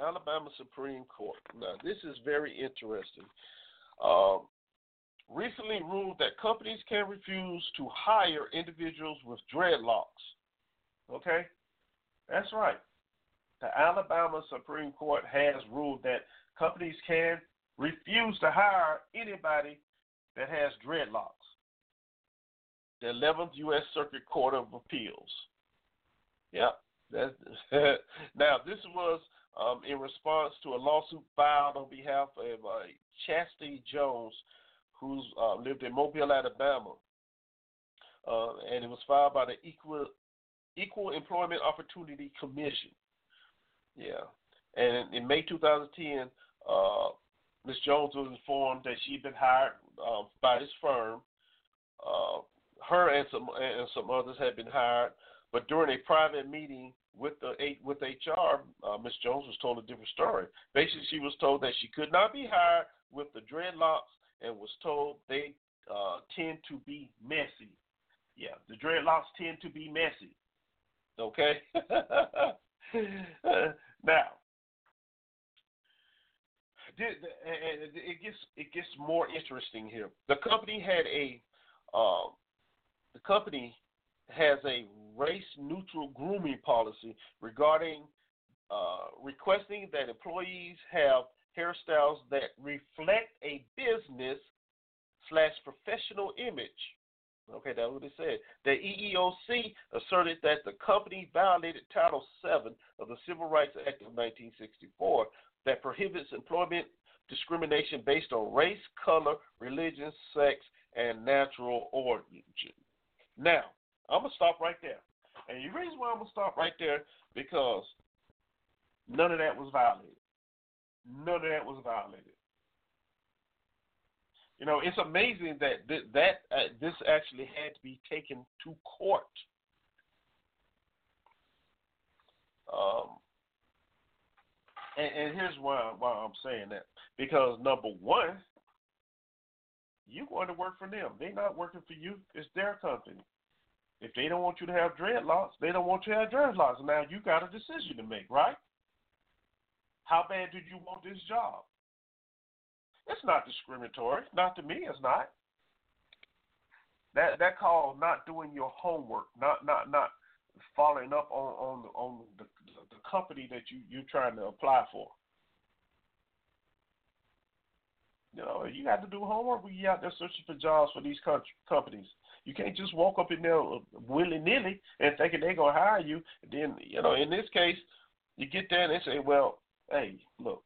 Alabama Supreme Court. Now, this is very interesting. Um, recently ruled that companies can refuse to hire individuals with dreadlocks. Okay? That's right. The Alabama Supreme Court has ruled that companies can refuse to hire anybody that has dreadlocks. The 11th U.S. Circuit Court of Appeals. Yep. That's, now, this was um, in response to a lawsuit filed on behalf of uh, Chastity Jones, who's uh, lived in Mobile, Alabama. Uh, and it was filed by the Equal, Equal Employment Opportunity Commission. Yeah. And in May 2010, uh, Ms. Jones was informed that she'd been hired uh, by this firm. Uh, her and some and some others had been hired, but during a private meeting with the with HR, uh, Ms. Jones was told a different story. Basically, she was told that she could not be hired with the dreadlocks, and was told they uh, tend to be messy. Yeah, the dreadlocks tend to be messy. Okay. now, it gets it gets more interesting here. The company had a uh, the company has a race neutral grooming policy regarding uh, requesting that employees have hairstyles that reflect a business slash professional image. Okay, that's what it said. The EEOC asserted that the company violated Title VII of the Civil Rights Act of 1964 that prohibits employment discrimination based on race, color, religion, sex, and natural origin. Now, I'm going to stop right there. And the reason why I'm going to stop right there because none of that was violated. None of that was violated. You know, it's amazing that th- that uh, this actually had to be taken to court. Um, and, and here's why why I'm saying that because number one, you going to work for them. They're not working for you. It's their company. If they don't want you to have dreadlocks, they don't want you to have dreadlocks. Now you got a decision to make, right? How bad did you want this job? It's not discriminatory. Not to me, it's not. That that called not doing your homework, not not not following up on on on the the company that you you're trying to apply for. You know, you got to do homework when you out there searching for jobs for these companies. You can't just walk up in there willy nilly and thinking they're gonna hire you. Then, you know, in this case, you get there and they say, "Well, hey, look,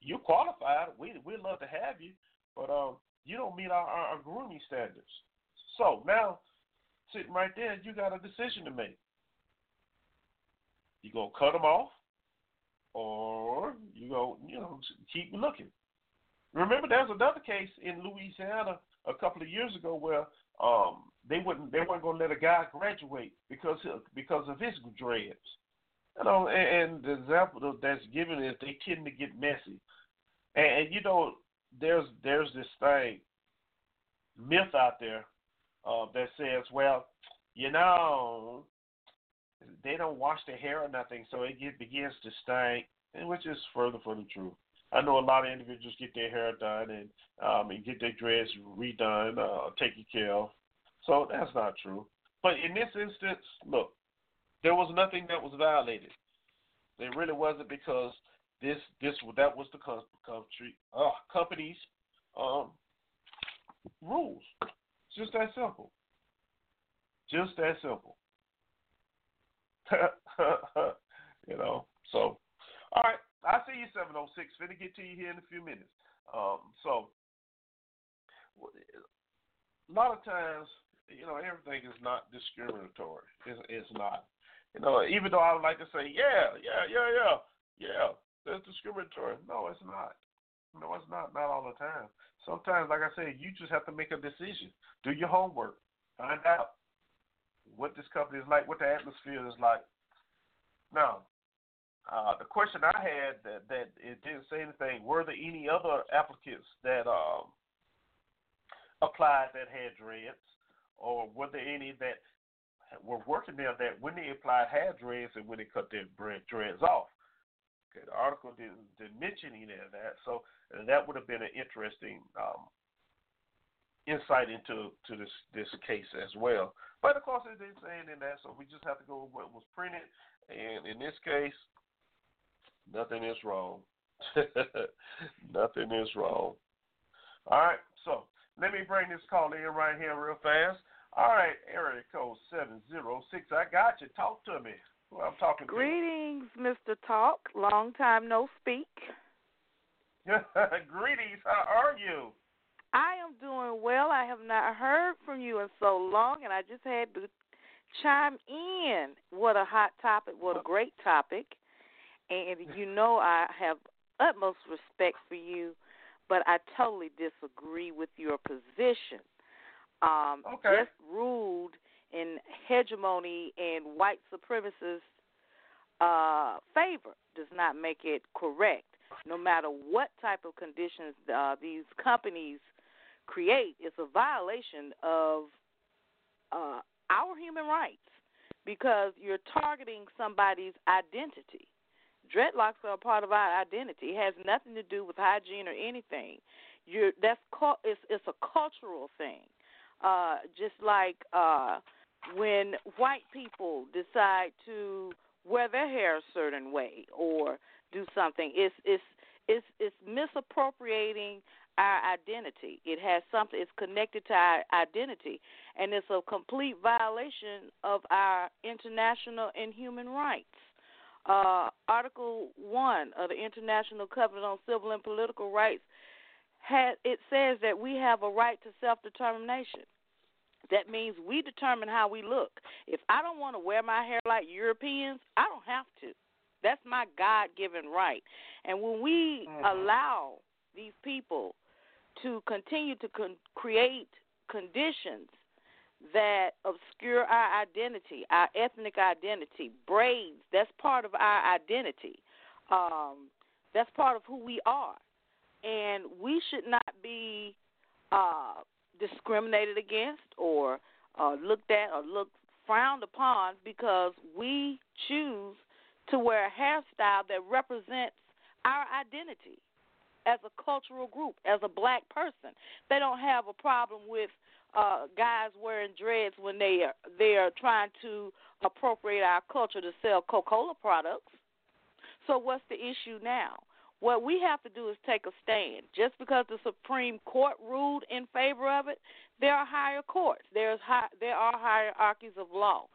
you're qualified. We we'd love to have you, but um, you don't meet our, our, our grooming standards." So now, sitting right there, you got a decision to make. You gonna cut them off, or you go, you know, keep looking. Remember, there's another case in Louisiana a couple of years ago where um, they wouldn't they weren't to let a guy graduate because of, because of his dreads. You know, and, and the example that's given is they tend to get messy, and, and you know, there's there's this thing myth out there uh, that says, well, you know, they don't wash their hair or nothing, so it get, begins to stink, and which is further from the truth. I know a lot of individuals get their hair done and um, and get their dreads redone, uh, taken care of. So that's not true. But in this instance, look, there was nothing that was violated. There really wasn't because this this that was the country uh, company's um, rules. Just that simple. Just that simple. you know. So, all right. I see you 706. Finna get to you here in a few minutes. Um, so, a lot of times, you know, everything is not discriminatory. It's, it's not. You know, even though I would like to say, yeah, yeah, yeah, yeah, yeah, that's discriminatory. No, it's not. No, it's not. Not all the time. Sometimes, like I said, you just have to make a decision. Do your homework. Find out what this company is like, what the atmosphere is like. Now, uh, the question I had that, that it didn't say anything. Were there any other applicants that um, applied that had dreads, or were there any that were working there that when they applied had dreads and when they cut their dreads off? Okay, the article didn't, didn't mention any of that, so that would have been an interesting um, insight into to this this case as well. But of course, it didn't say anything in that, so we just have to go with what was printed. And in this case, Nothing is wrong. Nothing is wrong. All right, so let me bring this call in right here real fast. All right, area code 706. I got you. Talk to me. Who I'm talking Greetings, to. Greetings, Mr. Talk. Long time no speak. Greetings. How are you? I am doing well. I have not heard from you in so long, and I just had to chime in. What a hot topic. What a great topic and you know I have utmost respect for you but I totally disagree with your position. Um, Okay. Just ruled in hegemony and white supremacist uh, favor does not make it correct. No matter what type of conditions uh, these companies create, it's a violation of uh, our human rights because you're targeting somebody's identity. Dreadlocks are a part of our identity. It has nothing to do with hygiene or anything. You're that's it's it's a cultural thing. Uh, just like uh, when white people decide to wear their hair a certain way or do something, it's it's it's it's misappropriating our identity. It has something. It's connected to our identity, and it's a complete violation of our international and human rights. Uh, Article One of the International Covenant on Civil and Political Rights had it says that we have a right to self determination. That means we determine how we look. If I don't want to wear my hair like Europeans, I don't have to. That's my God given right. And when we allow these people to continue to con- create conditions that obscure our identity, our ethnic identity, braids, that's part of our identity. Um, that's part of who we are. And we should not be uh, discriminated against or uh, looked at or looked frowned upon because we choose to wear a hairstyle that represents our identity as a cultural group, as a black person. They don't have a problem with uh, guys wearing dreads when they are they are trying to appropriate our culture to sell Coca-Cola products. So what's the issue now? What we have to do is take a stand. Just because the Supreme Court ruled in favor of it, there are higher courts. There's high, there are hierarchies of law,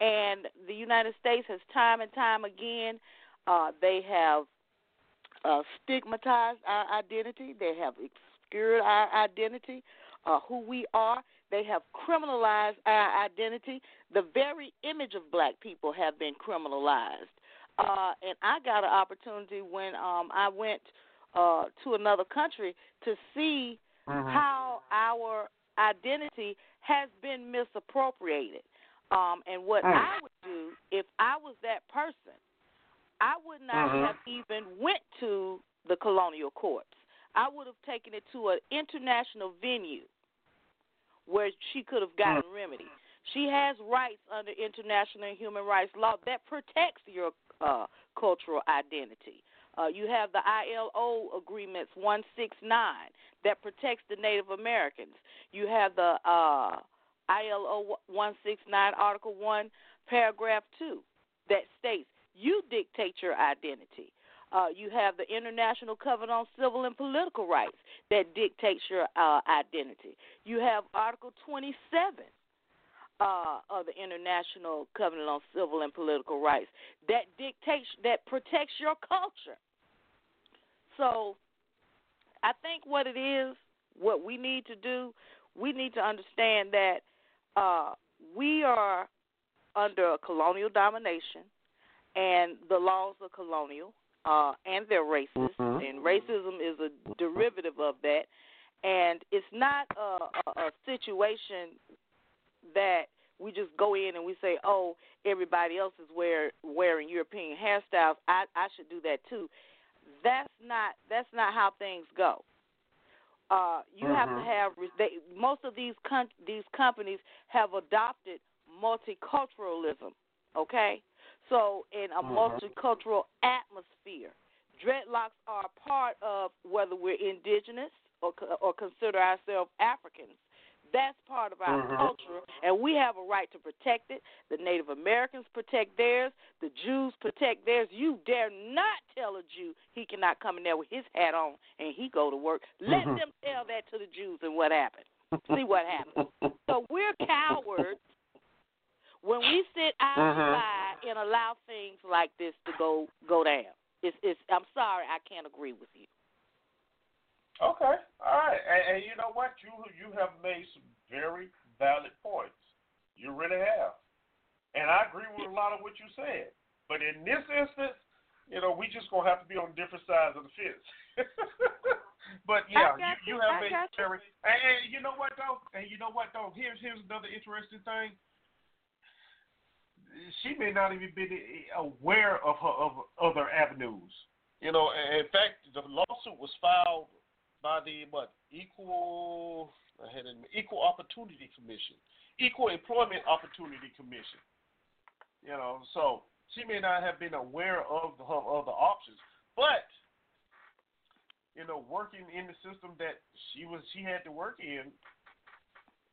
and the United States has time and time again uh, they have uh, stigmatized our identity. They have obscured our identity, uh, who we are. They have criminalized our identity. The very image of black people have been criminalized. Uh, and I got an opportunity when um, I went uh, to another country to see Mhm. how our identity has been misappropriated. Um, and what Mm. I would do if I was that person, I would not Mhm. have even went to the colonial courts. I would have taken it to an international venue where she could have gotten remedy. She has rights under international human rights law that protects your uh, cultural identity. Uh, you have the ILO agreements 169 that protects the Native Americans. You have the uh, ILO 169 Article 1 Paragraph 2 that states you dictate your identity. Uh, you have the International Covenant on Civil and Political Rights that dictates your uh, identity. You have Article 27 uh, of the International Covenant on Civil and Political Rights that dictates that protects your culture. So, I think what it is, what we need to do, we need to understand that uh, we are under a colonial domination, and the laws are colonial, uh, and they're racist, Mhm. and racism is a derivative of that. And it's not a, a, a situation that we just go in and we say, "Oh, everybody else is wear, wearing European hairstyles. I I should do that too." That's not that's not how things go. Uh, you have to have they, most of these con- these companies have adopted multiculturalism. Okay, so in a Mhm. multicultural atmosphere, dreadlocks are part of whether we're indigenous or or consider ourselves Africans. That's part of our Mhm. culture, and we have a right to protect it. The Native Americans protect theirs. The Jews protect theirs. You dare not tell a Jew he cannot come in there with his hat on and he go to work. Let Mhm. them tell that to the Jews, and what happened? See what happens. So we're cowards when we sit outside and allow things like this to go go down. It's, it's. I'm sorry, I can't agree with you. Okay, all right, and, and you know what? You you have made some very valid points. You really have, and I agree with a lot of what you said. But in this instance, you know, we just gonna have to be on different sides of the fence. But yeah, you, you you, have made very. And, and you know what though? And you know what though? Here's here's another interesting thing. She may not even be aware of her of other avenues. You know, in fact, the lawsuit was filed by the what equal I had an equal opportunity commission, equal employment opportunity commission. You know, so she may not have been aware of the, her other options, but you know, working in the system that she was she had to work in,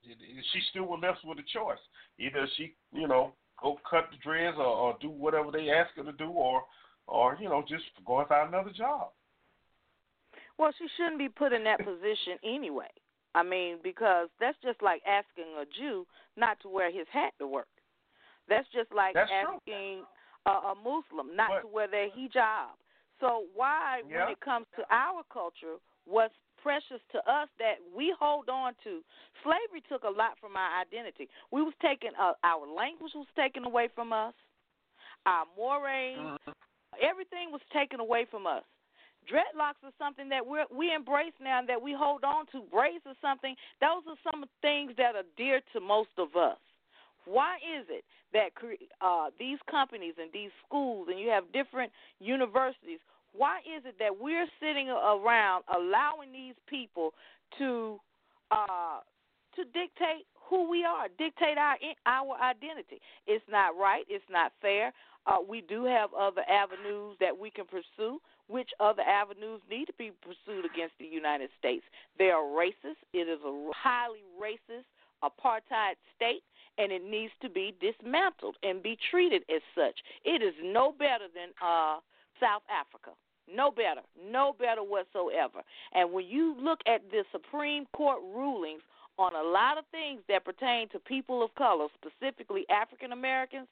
she still was left with a choice. Either she, you know, go cut the dreads or, or do whatever they ask her to do, or or you know, just go and find another job. Well, she shouldn't be put in that position anyway. I mean, because that's just like asking a Jew not to wear his hat to work. That's just like That's asking a, a Muslim not But- to wear their hijab. So why, Yeah. when it comes to our culture, what's precious to us that we hold on to? Slavery took a lot from our identity. We was taken, uh, our language was taken away from us. Our mores, Mm-hmm. everything was taken away from us. Dreadlocks are something that we we embrace now and that we hold on to. Braids are something; those are some things that are dear to most of us. Why is it that uh, these companies and these schools and you have different universities? Why is it that we're sitting around allowing these people to uh, to dictate who we are, dictate our our identity? It's not right. It's not fair. Uh, we do have other avenues that we can pursue. Which other avenues need to be pursued against the United States? They are racist. It is a highly racist apartheid state, and it needs to be dismantled and be treated as such. It is no better than uh, South Africa. No better. No better whatsoever. And when you look at the Supreme Court rulings on a lot of things that pertain to people of color, specifically African Americans,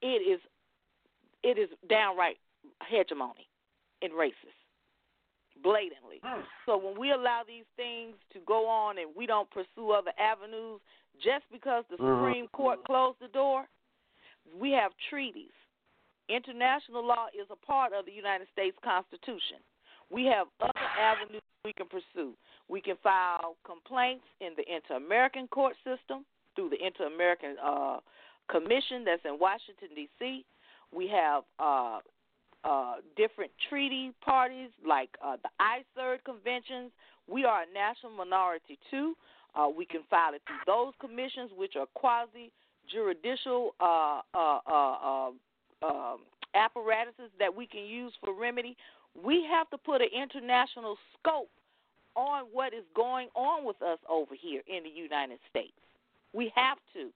it is it is downright hegemony and racist, blatantly. So when we allow these things to go on and we don't pursue other avenues just because the Mhm. Supreme Court closed the door, we have treaties. International law is a part of the United States Constitution. We have other avenues we can pursue. We can file complaints in the Inter American Court system through the Inter American uh, Commission that's in Washington, D.C. We have uh, uh, different treaty parties like uh, the ICERD conventions. We are a national minority too. Uh, we can file it through those commissions, which are quasi juridical uh, uh, uh, um, apparatuses that we can use for remedy. We have to put an international scope on what is going on with us over here in the United States. We have to.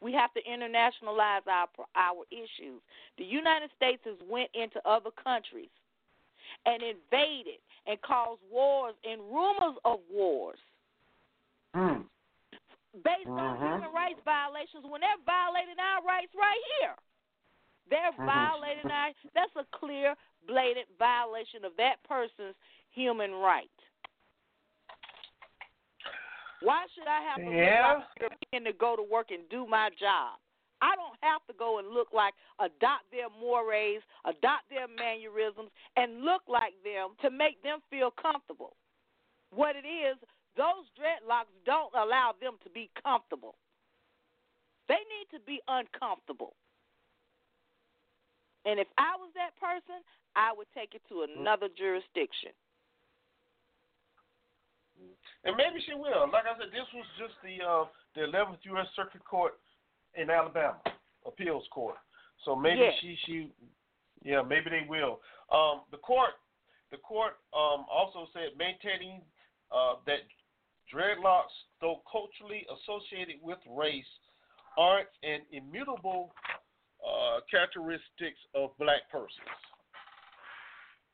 We have to internationalize our our issues. The United States has went into other countries and invaded and caused wars and rumors of wars Mm. based on Mhm. human rights violations when they're violating our rights right here. They're Mhm. violating our that's a clear, blatant violation of that person's human right. Why should I have to Yeah. look like to go to work and do my job? I don't have to go and look like adopt their mores, adopt their mannerisms, and look like them to make them feel comfortable. What it is, those dreadlocks don't allow them to be comfortable. They need to be uncomfortable. And if I was that person, I would take it to another jurisdiction. And maybe she will. Like I said, this was just the uh, the 11th U.S. Circuit Court in Alabama, appeals court. So maybe Yes. she she, yeah, maybe they will. Um, the court the court um, also said maintaining uh, that dreadlocks, though culturally associated with race, aren't an immutable uh, characteristics of black persons.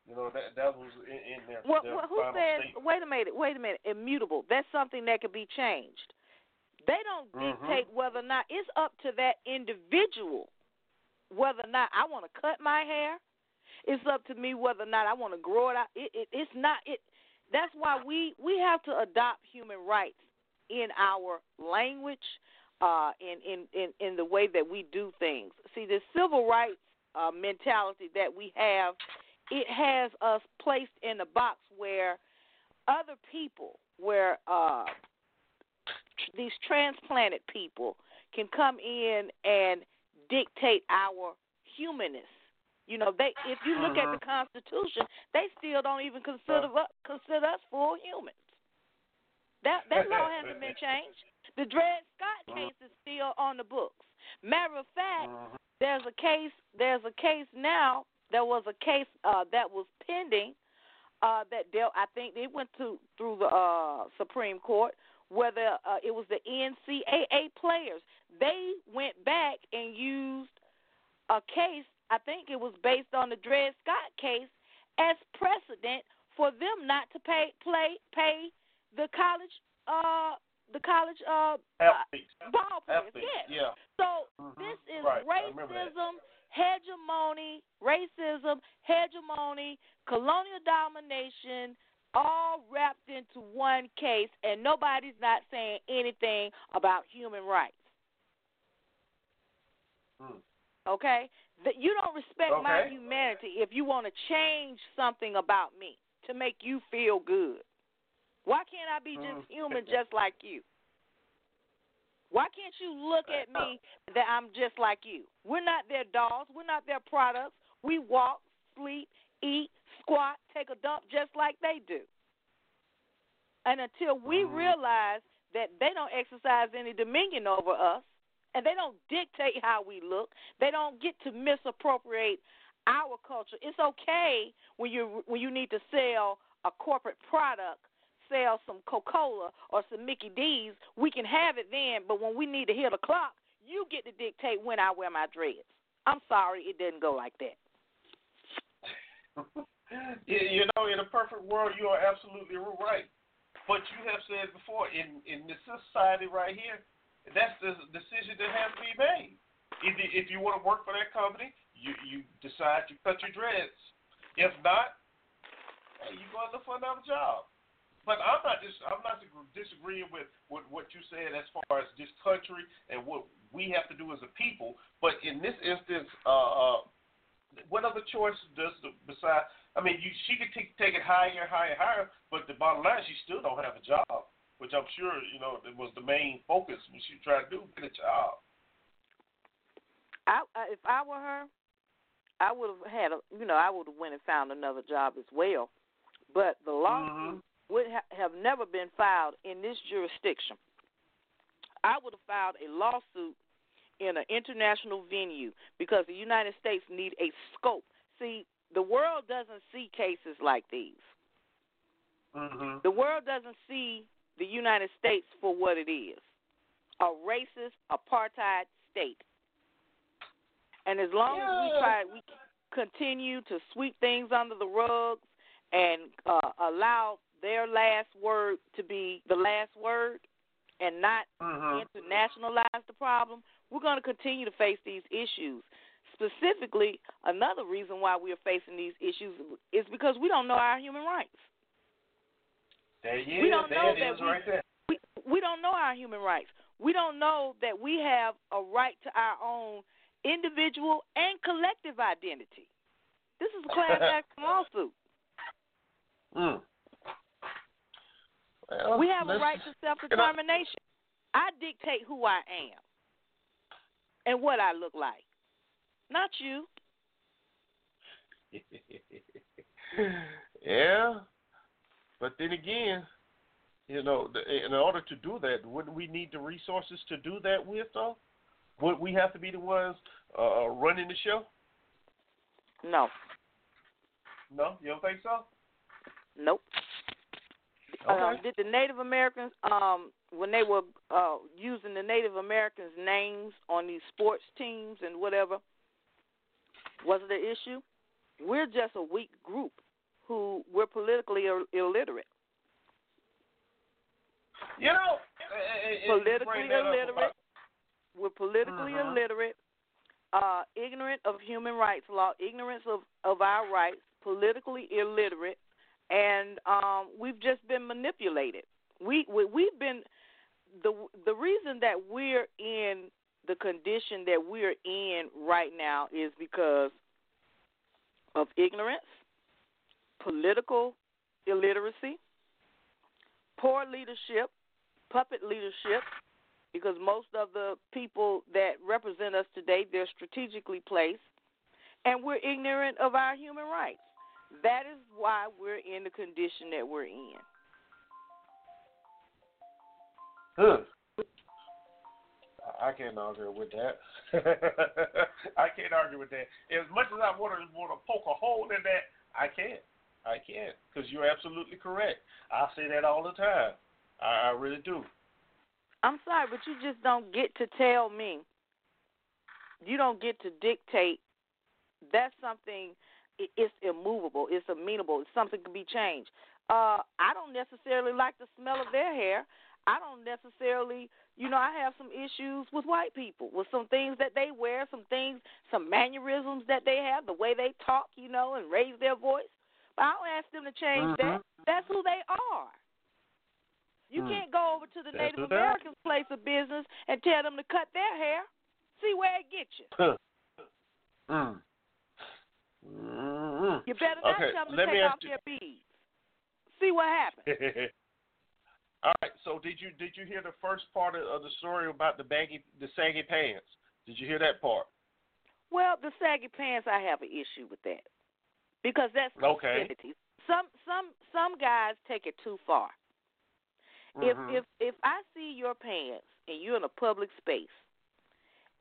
You know that that was in, in their, Well, their well, who says? statement. Wait a minute. Wait a minute. Immutable. That's something that can be changed. They don't Mhm. dictate whether or not it's up to that individual whether or not I want to cut my hair. It's up to me whether or not I want to grow it out. It, it, it's not. It. That's why we we have to adopt human rights in our language, uh, in in in in the way that we do things. See, the civil rights uh, mentality that we have, it has us placed in a box where other people where uh, tr- these transplanted people can come in and dictate our humanness. You know, they if you look at Mhm. the Constitution, they still don't even consider us, consider us full humans. That that law hasn't been changed. The Dred Scott case is still on the books. Matter of fact, there's a case there's a case now. There was a case uh, that was pending uh, that dealt. I think it went to through the uh, Supreme Court. Whether uh, it was the NCAA players, they went back and used a case. I think it was based on the Dred Scott case as precedent for them not to pay play pay the college uh the college uh Athletes. ball players. Athletes, Yes. yeah. So Mhm. this is Right, I remember that. racism, hegemony, racism, hegemony, colonial domination, all wrapped into one case, and nobody's not saying anything about human rights. Hmm. Okay? That you don't respect my Okay. humanity if you want to change something about me to make you feel good. Why can't I be just Mm. human just like you? Why can't you look at me that I'm just like you? We're not their dolls. We're not their products. We walk, sleep, eat, squat, take a dump just like they do. And until we mm-hmm. realize that they don't exercise any dominion over us and they don't dictate how we look, they don't get to misappropriate our culture. It's okay when you when you need to sell a corporate product sell some Coca Cola or some Mickey D's, we can have it then. But when we need to hit the clock, you get to dictate when I wear my dreads. I'm sorry, it didn't go like that. you, know, in a perfect world, you are absolutely right. But you have said before, in in this society right here, that's the decision that has to be made. If you, if you want to work for that company, you you decide to cut your dreads. If not, hey, you go look for another job. But I'm not just I'm not disagreeing with, with what you said as far as this country and what we have to do as a people. But in this instance, uh, uh, what other choice does the besides? I mean, you she could take take it higher, higher, higher. But the bottom line, she still don't have a job, which I'm sure you know it was the main focus when she tried to do get a job. I, if I were her, I would have had a you know I would have went and found another job as well. But the lawsuit would ha- have never been filed in this jurisdiction. I would have filed a lawsuit in an international venue because the United States need a scope. See, the world doesn't see cases like these. Mm-hmm. The world doesn't see the United States for what it is a racist apartheid state. And as long as we try, we continue to sweep things under the rug and uh, allow their last word to be the last word and not Mhm. internationalize the problem, we're going to continue to face these issues. Specifically, another reason why we are facing these issues is because we don't know our human rights. There you We don't There know that we- right. We we don't know our human rights. We don't know that we have a right to our own individual and collective identity. This is a class action lawsuit. Mm. Well, We have a right to self determination. I dictate who I am and what I look like, not you. yeah, but then again, you know, in order to do that, wouldn't we need the resources to do that with, though? Would we have to be the ones uh, running the show? No, No, you don't think so? nope. Okay. Um, did the Native Americans, um, when they were uh, using the Native Americans' names on these sports teams and whatever, was it an issue? We're just a weak group who we're politically Ill- illiterate. You know, politically bring that up illiterate. about- We're politically Mhm. illiterate, uh, ignorant of human rights law, ignorance of, of our rights, politically illiterate, and um, we've just been manipulated. We, we we've been the the reason that we're in the condition that we're in right now is because of ignorance, political illiteracy, poor leadership, puppet leadership, because most of the people that represent us today, they're strategically placed, and we're ignorant of our human rights. That is why we're in the condition that we're in. Huh. I can't argue with that. I can't argue with that. As much as I want to want to poke a hole in that, I can't. I can't because you're absolutely correct. I say that all the time. I, I really do. I'm sorry, but you just don't get to tell me. You don't get to dictate. That's something. It's immovable. It's amenable. It's something can be changed. Uh, I don't necessarily like the smell of their hair. I don't necessarily, you know, I have some issues with white people with some things that they wear, some things, some mannerisms that they have, the way they talk, you know, and raise their voice. But I don't ask them to change Mm-hmm. that. That's who they are. You Mm. can't go over to the That's Native who they are. Americans' place of business and tell them to cut their hair. See where it gets you. Mm. Mm. You better not Okay, tell them to let me take ask off you- their beads. See what happens. All right. So did you did you hear the first part of, of the story about the baggy the saggy pants? Did you hear that part? Well, the saggy pants, I have an issue with that because that's Okay. obscenity. Some some some guys take it too far. Mhm. If if if I see your pants and you're in a public space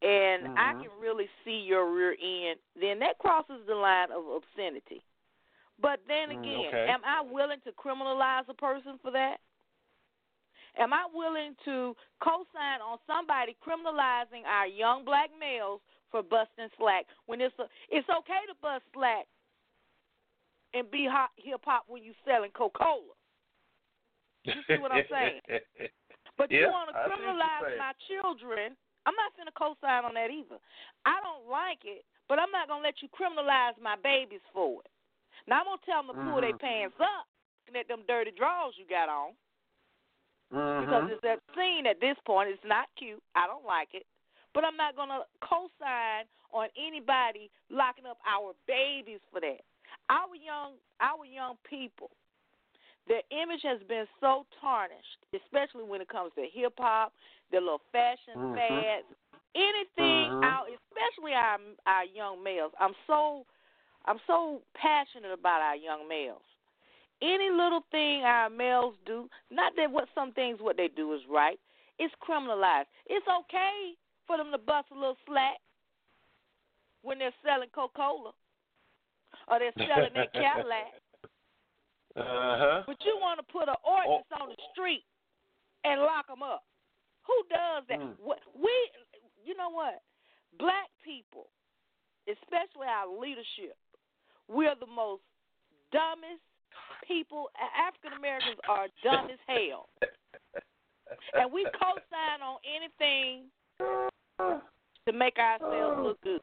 and I Mhm. can really see your rear end, then that crosses the line of obscenity. But then Mm, again, okay. am I willing to criminalize a person for that? Am I willing to co-sign on somebody criminalizing our young black males for busting slack when it's a, it's okay to bust slack and be hot hip hop when you selling Coca Cola? You see what I'm saying? But you want to I see what you're criminalize my children. I'm not going to co-sign on that either. I don't like it, but I'm not going to let you criminalize my babies for it. Now I'm going to tell them to pull their Mhm. pants up and at them dirty drawers you got on because Mhm. it's obscene at this point. It's not cute. I don't like it. But I'm not going to co-sign on anybody locking up our babies for that. Our young, our young people, their image has been so tarnished, especially when it comes to hip hop, the little fashion Mhm. fads, anything Mhm. out, especially our our young males. I'm so I'm so passionate about our young males. Any little thing our males do, not that what some things what they do is right, it's criminalized. It's okay for them to bust a little slack when they're selling Coca Cola or they're selling their Cadillac. Uh huh. But you want to put an ordinance on the street and lock them up. Who does that? Mm. We, you know what? Black people, especially our leadership, we're the most dumbest people. African Americans are dumb as hell, and we co-sign on anything to make ourselves look good.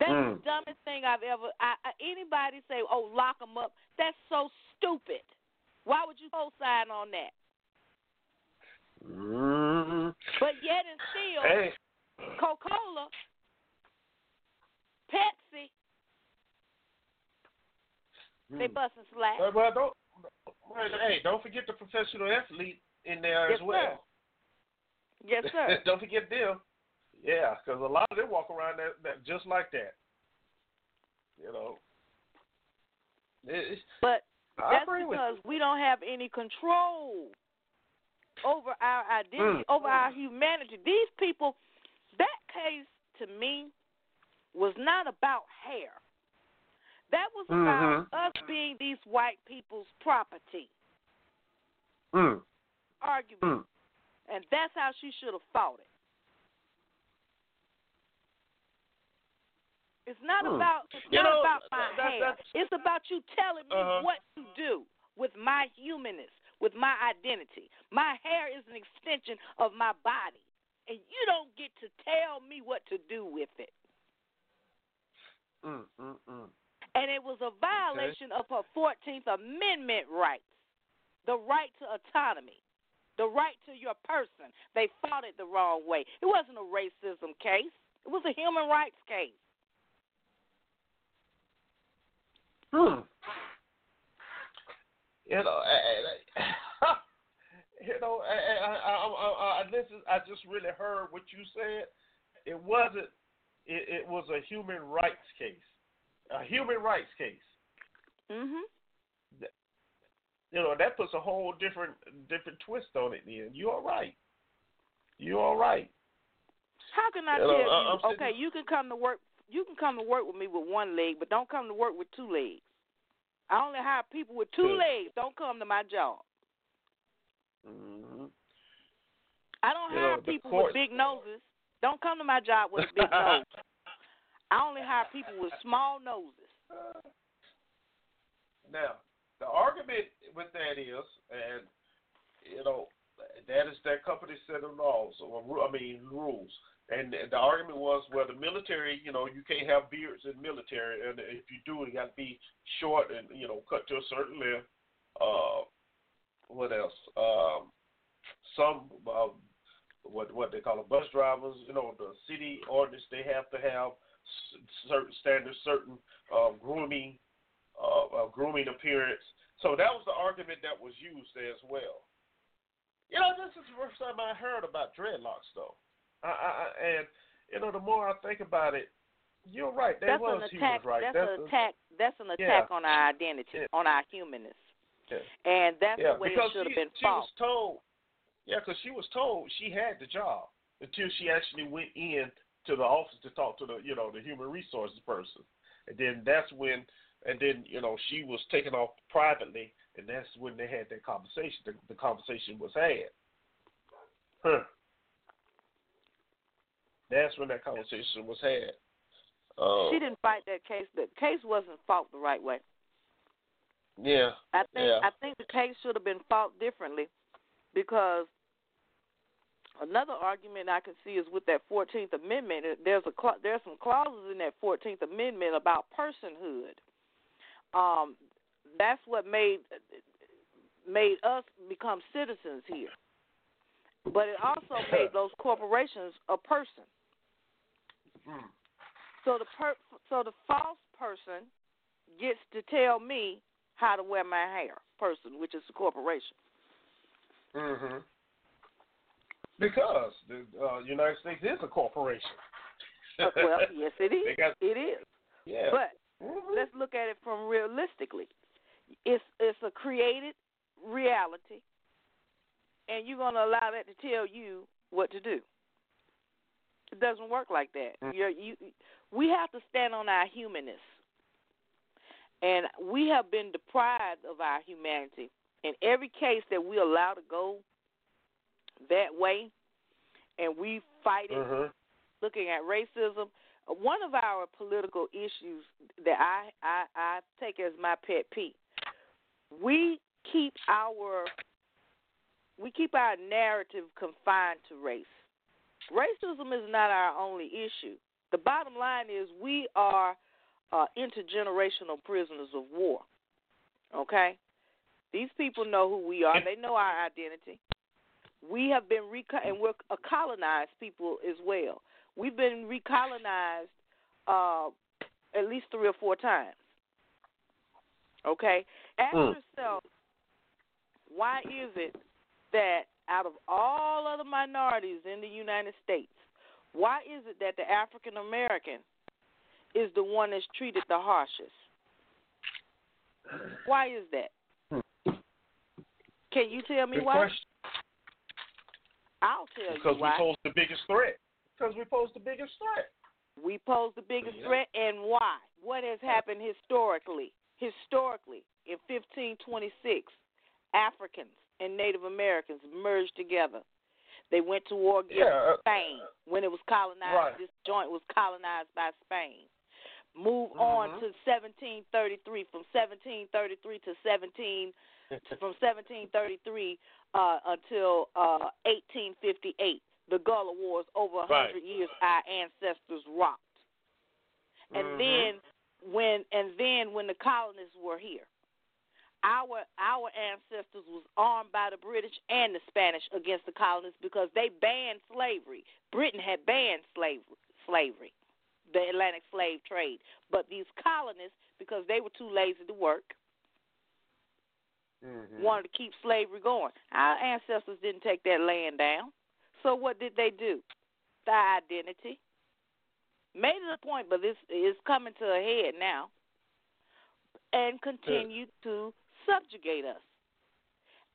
That's the Mm. dumbest thing I've ever. I, I, anybody say, "Oh, lock them up"? That's so stupid. Why would you co-sign on that? Mhm. But yet and still, Hey. Coca-Cola, Pepsi, they Mm. busting slack. Well, don't. Hey, don't forget the professional athlete in there Yes, as well. Yes, sir. don't forget them. Yeah, because a lot of them walk around that, that just like that. You know. It, But I that's because we don't have any control over our identity, Mm. over our humanity. These people, that case to me was not about hair. That was about Mhm. us being these white people's property. Mm. Argument. Mm. And that's how she should have fought it. It's not Hmm. about it's You not know, about my that- that- hair. that's- It's about you telling me Uh-huh. what to do with my humanness, with my identity. My hair is an extension of my body. And you don't get to tell me what to do with it. Mm, mm, mm. And it was a violation of her 14th Amendment rights the right to autonomy, the right to your person. They fought it the wrong way. It wasn't a racism case, it was a human rights case. Hmm. You know, I, eh, I, eh, eh, you know, I, I, I, I, I, this is, I just really heard what you said. It wasn't. It, it was a human rights case, a human rights case. Mm Mhm. You know, that puts a whole different different twist on it. Then you are all right. You are all right. How can I You tell know, you? I'm sitting- okay, you can come to work. You can come to work with me with one leg, but don't come to work with two legs. I only hire people with two legs. Don't come to my job. hmm I don't You hire know, people court- with big noses. Don't come to my job with a big nose. I only hire people with small noses. Now, the argument with that is, and you know, that is that company set of laws, or I mean rules. And the argument was, well, the military, you know, you can't have beards in military, and if you do, it got to be short and you know cut to a certain length. Uh, what else? Um, some uh, what what they call them, bus drivers, you know, the city ordinance they have to have certain standards, certain uh, grooming, uh, uh, grooming appearance. So that was the argument that was used as well. You know, this is the first time I heard about dreadlocks, though. I, I, and you know, the more I think about it, you're right. There that's was an humans, attack. right? That's, That's an a- attack. That's an Yeah. attack on our identity, on our humanness, Yeah. and that's yeah, the way because it should have she, been she fought. was told. Yeah, because she was told she had the job until she actually went in to the office to talk to the you know the human resources person, and then that's when and then you know she was taken off privately, and that's when they had that conversation. The, the conversation was had. Huh. That's when that conversation was had. Uh, she didn't fight that case. The case wasn't fought the right way. Yeah. I think yeah. I think the case should have been fought differently because another argument I can see is with that Fourteenth Amendment. There's a there's some clauses in that Fourteenth Amendment about personhood. Um, that's what made made us become citizens here. But it also made those corporations a person. Hmm. So the per- so the false person gets to tell me how to wear my hair. Person, which is the corporation. hmm Because the uh, United States is a corporation. Uh, well, yes, it is. Got, it is. Yeah. But Mhm. let's look at it from realistically. It's it's a created reality, and you're gonna allow that to tell you what to do. It doesn't work like that. Mm. You're, you we have to stand on our humanness, and we have been deprived of our humanity. In every case that we allow to go that way, and we fight it Mhm. looking at racism. One of our political issues that I, I I take as my pet peeve, we keep our we keep our narrative confined to race. Racism is not our only issue. The bottom line is we are uh, intergenerational prisoners of war. Okay, these people know who we are. They know our identity. We have been reco- and we're a colonized people as well. We've been recolonized uh, at least three or four times. Okay? Ask Mm. yourself, why is it that out of all other minorities in the United States, why is it that the African American is the one that's treated the harshest? Why is that? Can you tell me Good why? question. I'll tell Because you we pose the biggest threat. Because we pose the biggest threat. We pose the biggest Yeah. threat, and why? What has happened historically? Historically, in 1526, Africans and Native Americans merged together. They went to war against Yeah, uh, Spain when it was colonized. Right. This joint was colonized by Spain. Move on Mhm. to 1733. From 1733 to 17 from 1733 uh, until uh, 1858. The Gullah Wars, over a Right. hundred years, our ancestors rocked. And Mhm. then when and then when the colonists were here, our our ancestors was armed by the British and the Spanish against the colonists because they banned slavery. Britain had banned slavery, slavery, the Atlantic slave trade. But these colonists, because they were too lazy to work, Mm-hmm. wanted to keep slavery going. Our ancestors didn't take that land down. So what did they do? The identity. Made it a point, but this is coming to a head now. And continued to subjugate us.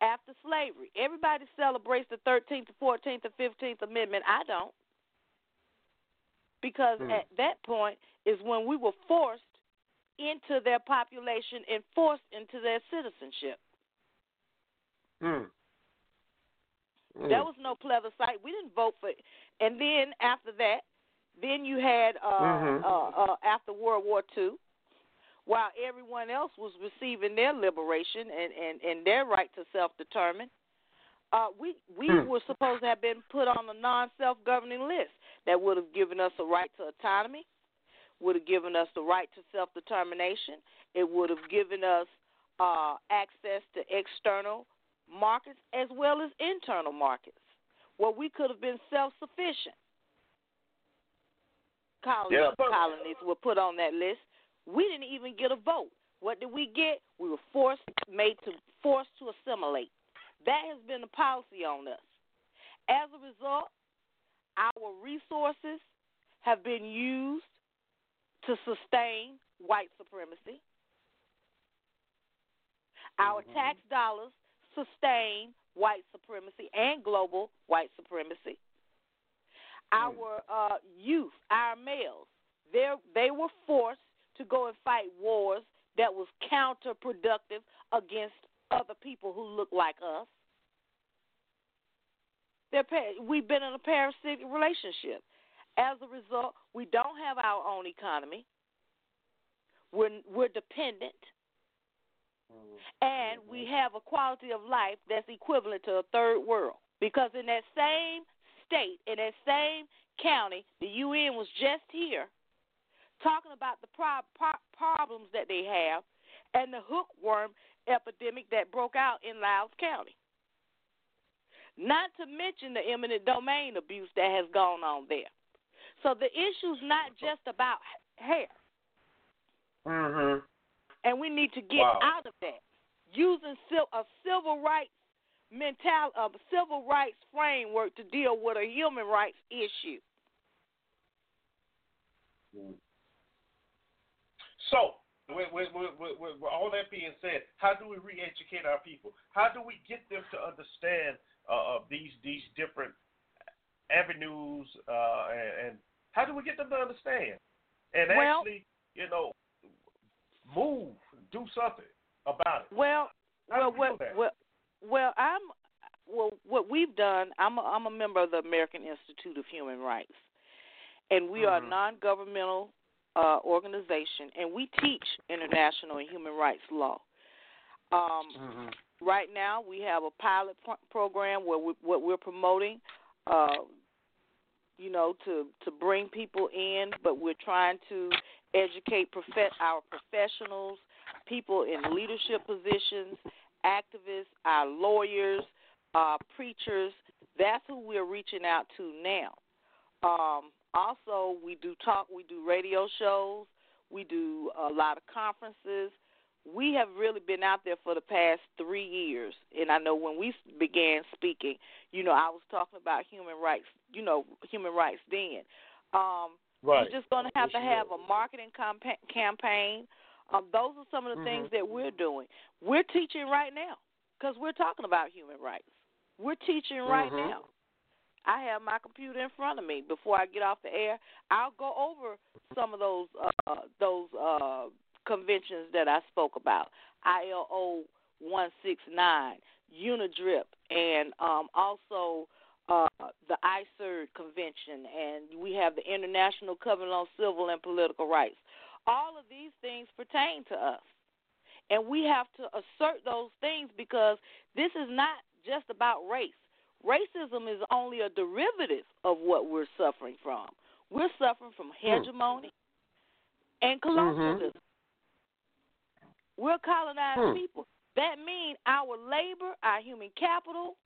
After slavery. Everybody celebrates the 13th, 14th, and 15th Amendment. I don't. Because Hmm. at that point is when we were forced into their population and forced into their citizenship. Mm. Mm. There was no plebiscite. We didn't vote for it. And then after that, then you had uh, Mhm. uh, uh, after World War II, while everyone else was receiving their liberation and, and, and their right to self determine, uh, we we Hmm. were supposed to have been put on a non self governing list that would have given us a right to autonomy, would have given us the right to self determination. It would have given us uh, access to external markets as well as internal markets, where we could have been self sufficient. Colonies, Yeah, colonies were put on that list. We didn't even get a vote. What did we get? We were forced, made to forced to assimilate. That has been the policy on us. As a result, our resources have been used to sustain white supremacy. Our tax dollars sustain white supremacy and global white supremacy. Our uh, youth, our males, they they were forced to go and fight wars that was counterproductive against other people who look like us. They're, we've been in a parasitic relationship. As a result, we don't have our own economy. We're we're dependent, mm-hmm. and we have a quality of life that's equivalent to a third world. Because in that same state, in that same county, the UN was just here talking about the pro- pro- problems that they have and the hookworm epidemic that broke out in Lowndes County. Not to mention the eminent domain abuse that has gone on there. So the issue's not just about hair, Mm-hmm. and we need to get Wow. out of that. Using a civil rights mental, a civil rights framework to deal with a human rights issue. So, with, with, with, with, with all that being said, how do we re-educate our people? How do we get them to understand uh, these these different avenues, uh, and, and how do we get them to understand and Well- actually, you know, move, do something about it? Well, well, well, well, well, I'm well. What we've done, I'm a, I'm a member of the American Institute of Human Rights, and we are a non-governmental uh, organization, and we teach international and human rights law. Um, Mm-hmm. right now, we have a pilot pro- program where we, what we're promoting, uh, you know, to to bring people in, but we're trying to educate prof- our professionals, people in leadership positions, activists, our lawyers, uh, preachers. That's who we're reaching out to now. Um, also, we do talk, we do radio shows, we do a lot of conferences. We have really been out there for the past three years, and I know when we began speaking, you know, I was talking about human rights, you know, human rights then. Um, Right. We're just going to have to have a marketing campa- campaign. Um, those are some of the things that we're doing. We're teaching right now because we're talking about human rights. We're teaching right Mhm. now. I have my computer in front of me. Before I get off the air, I'll go over some of those uh, those uh, conventions that I spoke about. ILO one six nine, UNDRIP, and um, also uh, the ICERD convention, and we have the International Covenant on Civil and Political Rights. All of these things pertain to us. And we have to assert those things because this is not just about race. Racism is only a derivative of what we're suffering from. We're suffering from hegemony and colonialism. We're colonized Hmm. people. That means our labor, our human capital,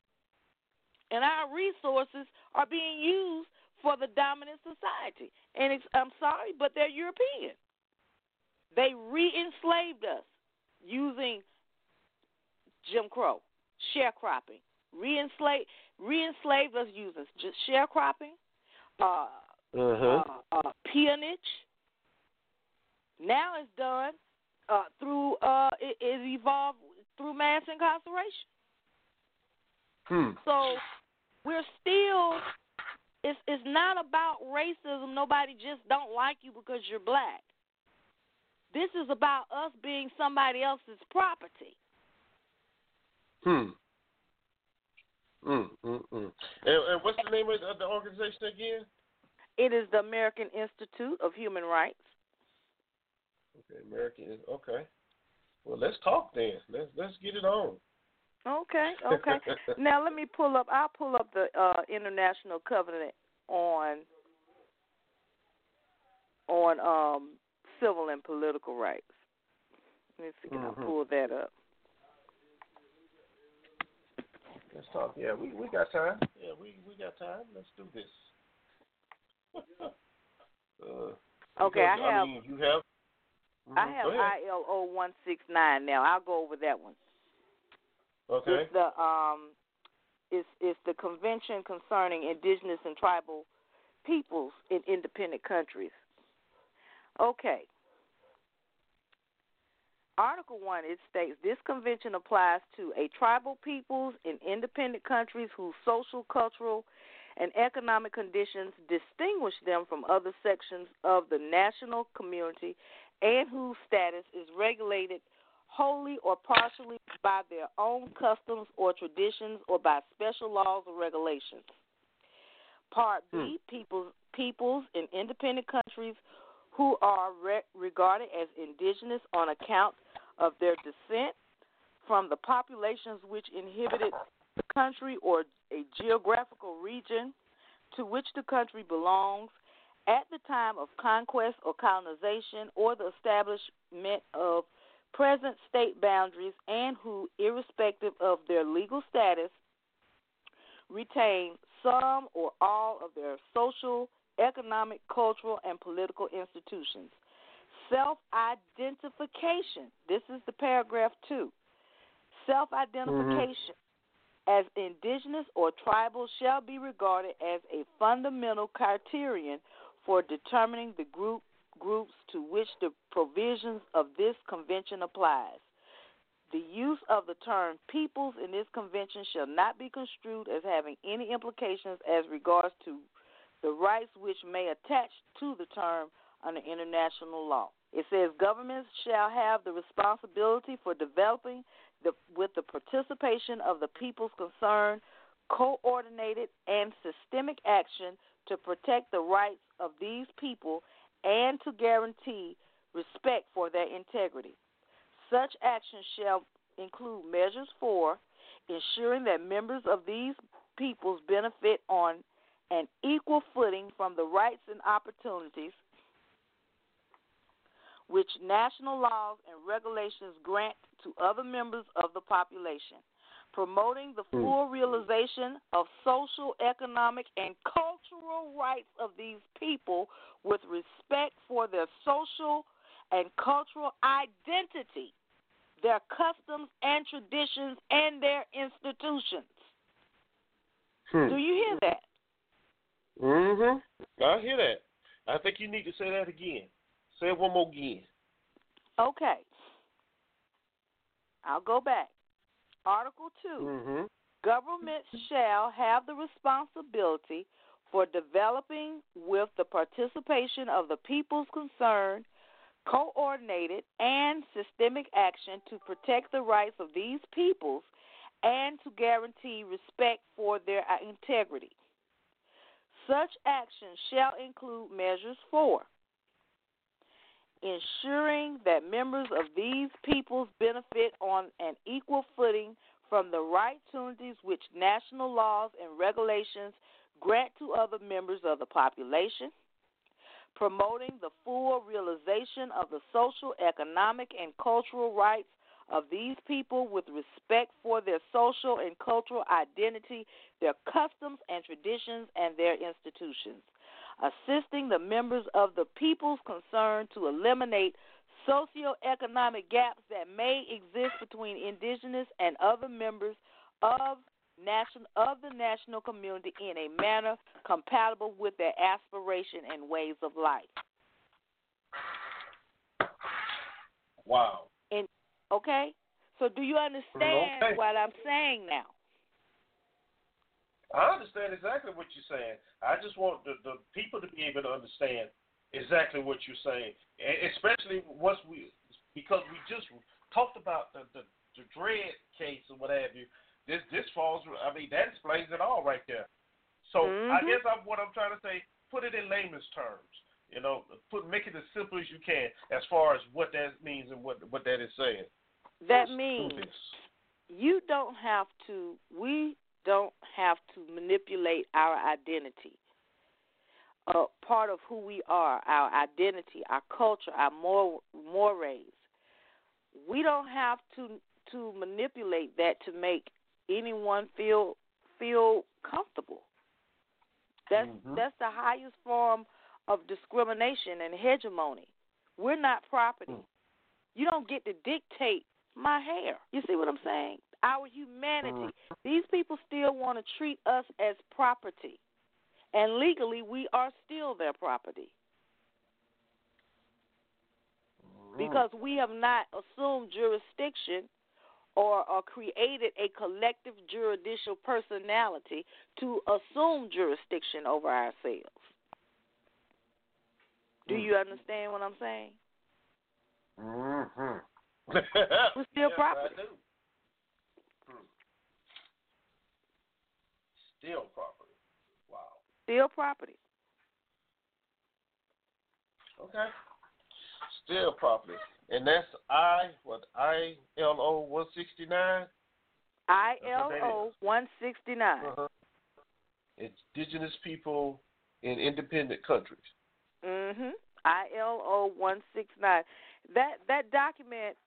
and our resources are being used for the dominant society. And it's, I'm sorry, but they're European. They re enslaved us using Jim Crow, sharecropping, re-enslave, re-enslaved us just sharecropping, uh, Uh-huh. uh, uh, peonage. Now it's done uh, through uh, it, it evolved through mass incarceration. Hmm. So we're still it's it's not about racism. Nobody just don't like you because you're black. This is about us being somebody else's property. Hmm. Mm, mm, mm. And, and what's the name of the- organization again? It is the American Institute of Human Rights. Okay, American. Okay. Well, let's talk then. Let's let's get it on. Okay, okay. now let me pull up. I'll pull up the uh, International Covenant on on um, civil and political rights. Let me see. Can Mhm. I pull that up? Let's talk. Yeah, we we got time. Yeah, we we got time. Let's do this. uh, Okay, I because, have. mean, you have. I Mhm, have. ILO one six nine now. I'll go over that one. Okay. It's the um, it's it's the convention concerning indigenous and tribal peoples in independent countries. Okay. Article 1 it states this convention applies to a tribal peoples in independent countries whose social, cultural, and economic conditions distinguish them from other sections of the national community and whose status is regulated wholly or partially by their own customs or traditions or by special laws or regulations. Part B hmm. peoples peoples in independent countries who are re- regarded as indigenous on account of their descent from the populations which inhabited the country or a geographical region to which the country belongs at the time of conquest or colonization or the establishment of present state boundaries and who, irrespective of their legal status, retain some or all of their social, economic, cultural, and political institutions. Self identification. This is the paragraph two. Self identification mm-hmm. as indigenous or tribal shall be regarded as a fundamental criterion for determining the group groups to which the provisions of this convention applies. The use of the term peoples in this convention shall not be construed as having any implications as regards to the rights which may attach to the term under international law. It says governments shall have the responsibility for developing the, with the participation of the peoples concerned coordinated and systemic action to protect the rights of these people and to guarantee respect for their integrity. Such action shall include measures for ensuring that members of these peoples benefit on an equal footing from the rights and opportunities which national laws and regulations grant to other members of the population, promoting the full realization of social, economic, and cultural rights of these people with respect for their social and cultural identity, their customs and traditions, and their institutions. Hmm. Do you hear that? Mhm. I hear that. I think you need to say that again. Say it one more again. Okay. I'll go back. Article 2. Mhm. Governments shall have the responsibility for developing, with the participation of the peoples concerned, coordinated and systemic action to protect the rights of these peoples and to guarantee respect for their integrity. Such action shall include measures for ensuring that members of these peoples benefit on an equal footing from the right opportunities which national laws and regulations grant to other members of the population, promoting the full realization of the social, economic, and cultural rights of these people with respect for their social and cultural identity, their customs and traditions, and their institutions assisting the members of the peoples concerned to eliminate socioeconomic gaps that may exist between indigenous and other members of national of the national community in a manner compatible with their aspiration and ways of life. Wow. And okay, so do you understand Okay. what I'm saying now? I understand exactly what you're saying. I just want the, the people to be able to understand exactly what you're saying, especially once we, because we just talked about the the, the dread case or what have you. This this falls. I mean, that explains it all right there. So I Mhm. guess I'm, what I'm trying to say, put it in layman's terms. You know, put make it as simple as you can as far as what that means and what what that is saying. That Let's means you don't have to we don't have to manipulate our identity. Uh, part of who we are our identity our culture our mor- mores. We don't have to to manipulate that to make anyone feel feel comfortable. That's Mhm. that's the highest form of discrimination and hegemony. We're not property. You don't get to dictate my hair. You see what I'm saying? Our humanity. Mm. These people still want to treat us as property. And legally, we are still their property. Mm. Because we have not assumed jurisdiction or, or created a collective judicial personality to assume jurisdiction over ourselves. Do mm. you understand what I'm saying? Mm-hmm. We're still yes, property. Hmm. Still property. Wow. Still property. Okay. Still property. And that's I what I L O one sixty nine? I L O 169. Uh-huh. Indigenous people in independent countries. Mhm. ILO 169. That that document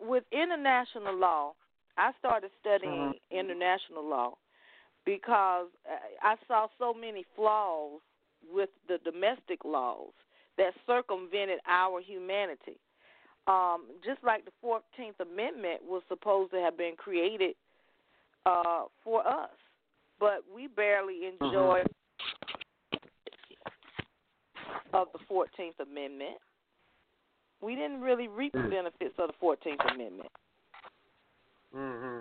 with international law, I started studying international law because uh, I saw so many flaws with the domestic laws that circumvented our humanity. Um, just like the 14th Amendment was supposed to have been created uh, for us, but we barely enjoy of the 14th Amendment. We didn't really reap the benefits of the 14th Amendment. Mm-hmm.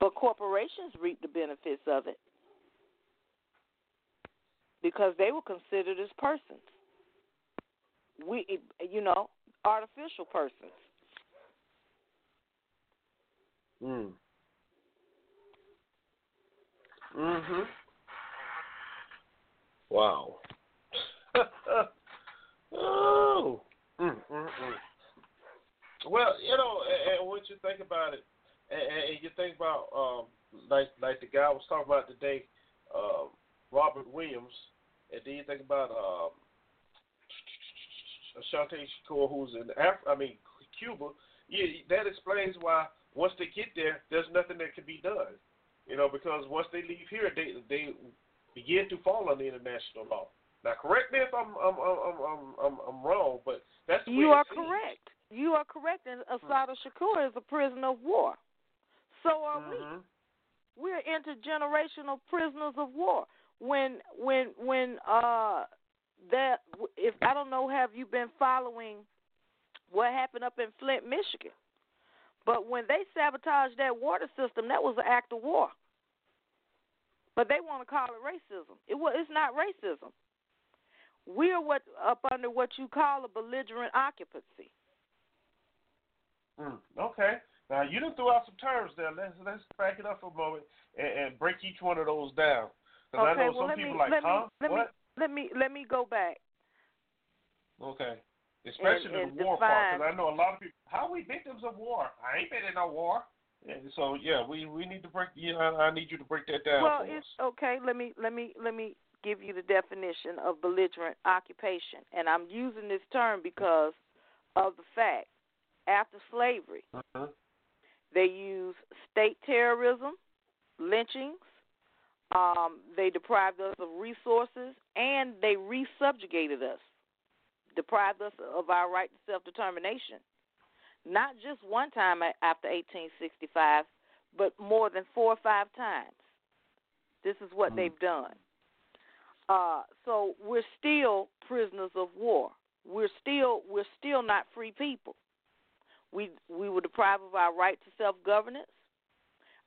But corporations reap the benefits of it because they were considered as persons. We, you know, artificial persons. Mm. Mhm. Wow. oh. Well, you know, and, and what you think about it, and, you think about um, like like the guy was talking about today, um, Robert Williams, and then you think about um, Assata Shakur, who's in Af- I mean Cuba. Yeah, that explains why once they get there, there's nothing that can be done. You know, because once they leave here, they they begin to fall under international law. Now, correct me if I'm I'm I'm I'm I'm, I'm wrong, but that's the You are seems. correct. You are correct. And Assata Shakur is a prisoner of war. So are Mhm. we. We're intergenerational prisoners of war. When when when uh that if I don't know have you been following what happened up in Flint, Michigan? But when they sabotaged that water system, that was an act of war. But they want to call it racism. It was it's not racism. We're what up under what you call a belligerent occupancy. Mm, okay. Now you done threw out some terms there. Let's let's back it up for a moment and, and break each one of those down. Because okay, I know well some let people me like, let huh? me let what? me let me let me go back. Okay. Especially and the war part, because I know a lot of people. How are we victims of war? I ain't been in no war. Yeah, so yeah, we we need to break. Yeah, I, I need you to break that down. Well, it's us. okay. Let me let me let me give you the definition of belligerent occupation, and I'm using this term because of the fact after slavery Uh-huh. they use state terrorism, lynchings. Um, they deprived us of resources, and they subjugated us, deprived us of our right to self determination. Not just one time after 1865, but more than four or five times. This is what mm. they've done. Uh, so we're still prisoners of war. We're still we're still not free people. We we were deprived of our right to self governance,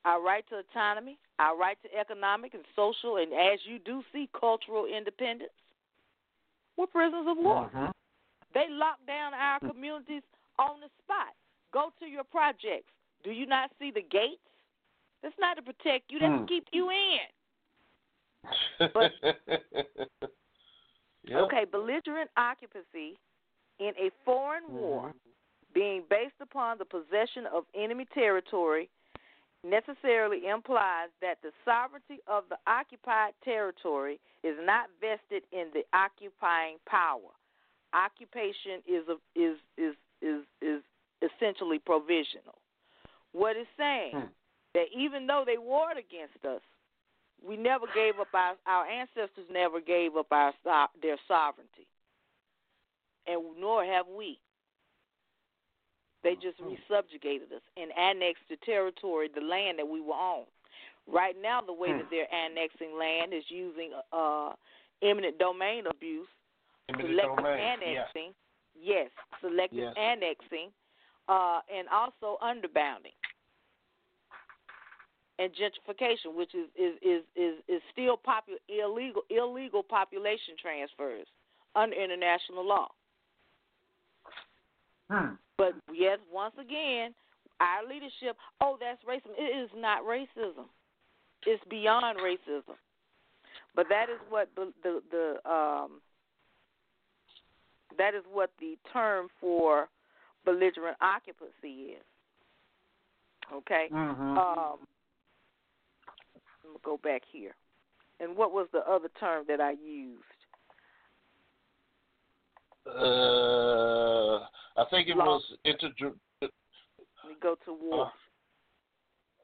our right to autonomy, our right to economic and social, and as you do see, cultural independence. We're prisoners of war. Uh-huh. They lock down our hmm. communities on the spot. Go to your projects. Do you not see the gates? That's not to protect you. That's to hmm. keep you in. But yep. okay, belligerent occupancy in a foreign mm-hmm. war being based upon the possession of enemy territory necessarily implies that the sovereignty of the occupied territory is not vested in the occupying power. Occupation is a, is is is is essentially provisional. What it's saying hmm. that even though they warred against us, we never gave up our our ancestors never gave up our their sovereignty, and nor have we. They just hmm. resubjugated us and annexed the territory, the land that we were on. Right now, the way hmm. that they're annexing land is using uh, eminent domain abuse, eminent selective domain. annexing, yes, selective yes. annexing, uh, and also underbounding and gentrification, which is is is is, is still popular illegal illegal population transfers under international law. Hmm. But yes, once again, our leadership. Oh, that's racism. It is not racism. It's beyond racism. But that is what the the, the um that is what the term for belligerent occupancy is. Okay. Mm-hmm. Um, go back here. And what was the other term that I used? Uh, I think it was inter. We go to war.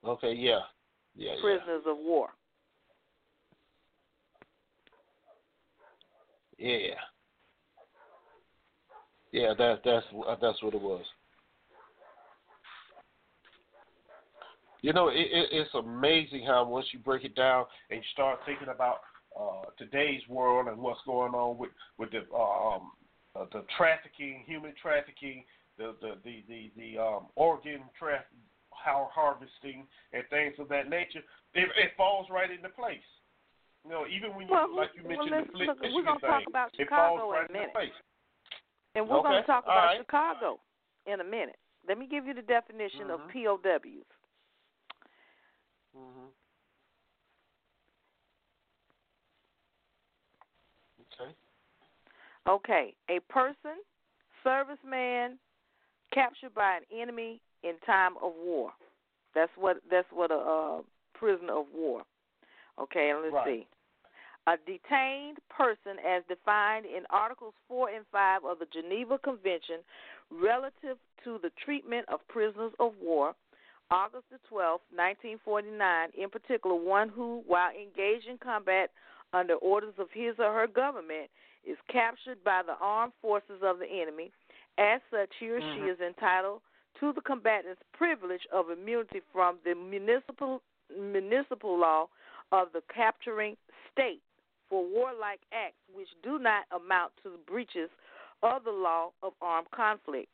Uh, okay. Yeah. Yeah. Prisoners yeah. of war. Yeah. Yeah, that that's that's what it was. You know, it, it, it's amazing how once you break it down and you start thinking about uh, today's world and what's going on with with the um, uh, the trafficking, human trafficking, the the the the, the um, organ harvesting and things of that nature, it, it falls right into place. You know, even when you well, like you mentioned well, the Flint, look, we're gonna thing, talk about it Chicago falls right in a minute. into place. And we're okay. going to talk All about right. Chicago in a minute. Let me give you the definition mm-hmm. of POWs. Mm-hmm. Okay. Okay, a person, serviceman, captured by an enemy in time of war. That's what that's what a uh, prisoner of war. Okay, and let's right. see. A detained person, as defined in Articles 4 and 5 of the Geneva Convention relative to the treatment of prisoners of war, August the 12th, 1949, in particular, one who, while engaged in combat under orders of his or her government, is captured by the armed forces of the enemy. As such, he or mm-hmm. she is entitled to the combatant's privilege of immunity from the municipal municipal law of the capturing state for warlike acts which do not amount to breaches of the law of armed conflict.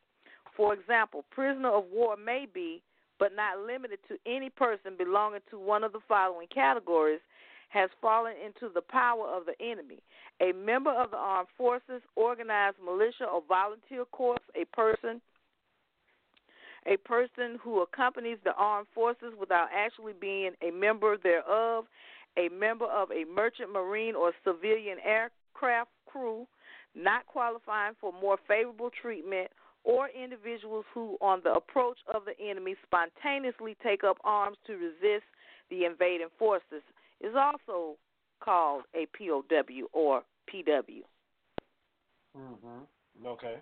For example, prisoner of war may be, but not limited to, any person belonging to one of the following categories has fallen into the power of the enemy. A member of the armed forces, organized militia or volunteer corps, a person a person who accompanies the armed forces without actually being a member thereof, a member of a merchant marine or civilian aircraft crew not qualifying for more favorable treatment, or individuals who, on the approach of the enemy, spontaneously take up arms to resist the invading forces, is also called a POW or PW. Mm-hmm. Okay.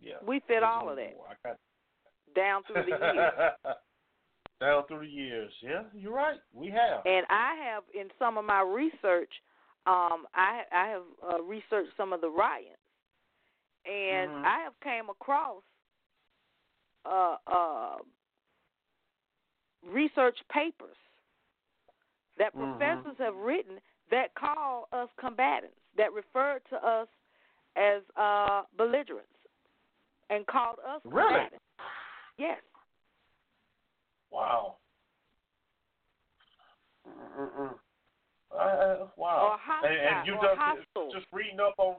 Yeah. We fit all of that. Got down through the years. down through the years. Yeah, you're right. We have. And I have, in some of my research, um, I I have uh, research some of the riots, and Mhm. I have came across uh, uh, research papers that Mhm. professors have written that call us combatants, that refer to us as uh, belligerents, and called us Really? combatants. Yes. Wow. Mm-mm. Uh, wow. Or hostile, and, and you or just hostile. just reading up on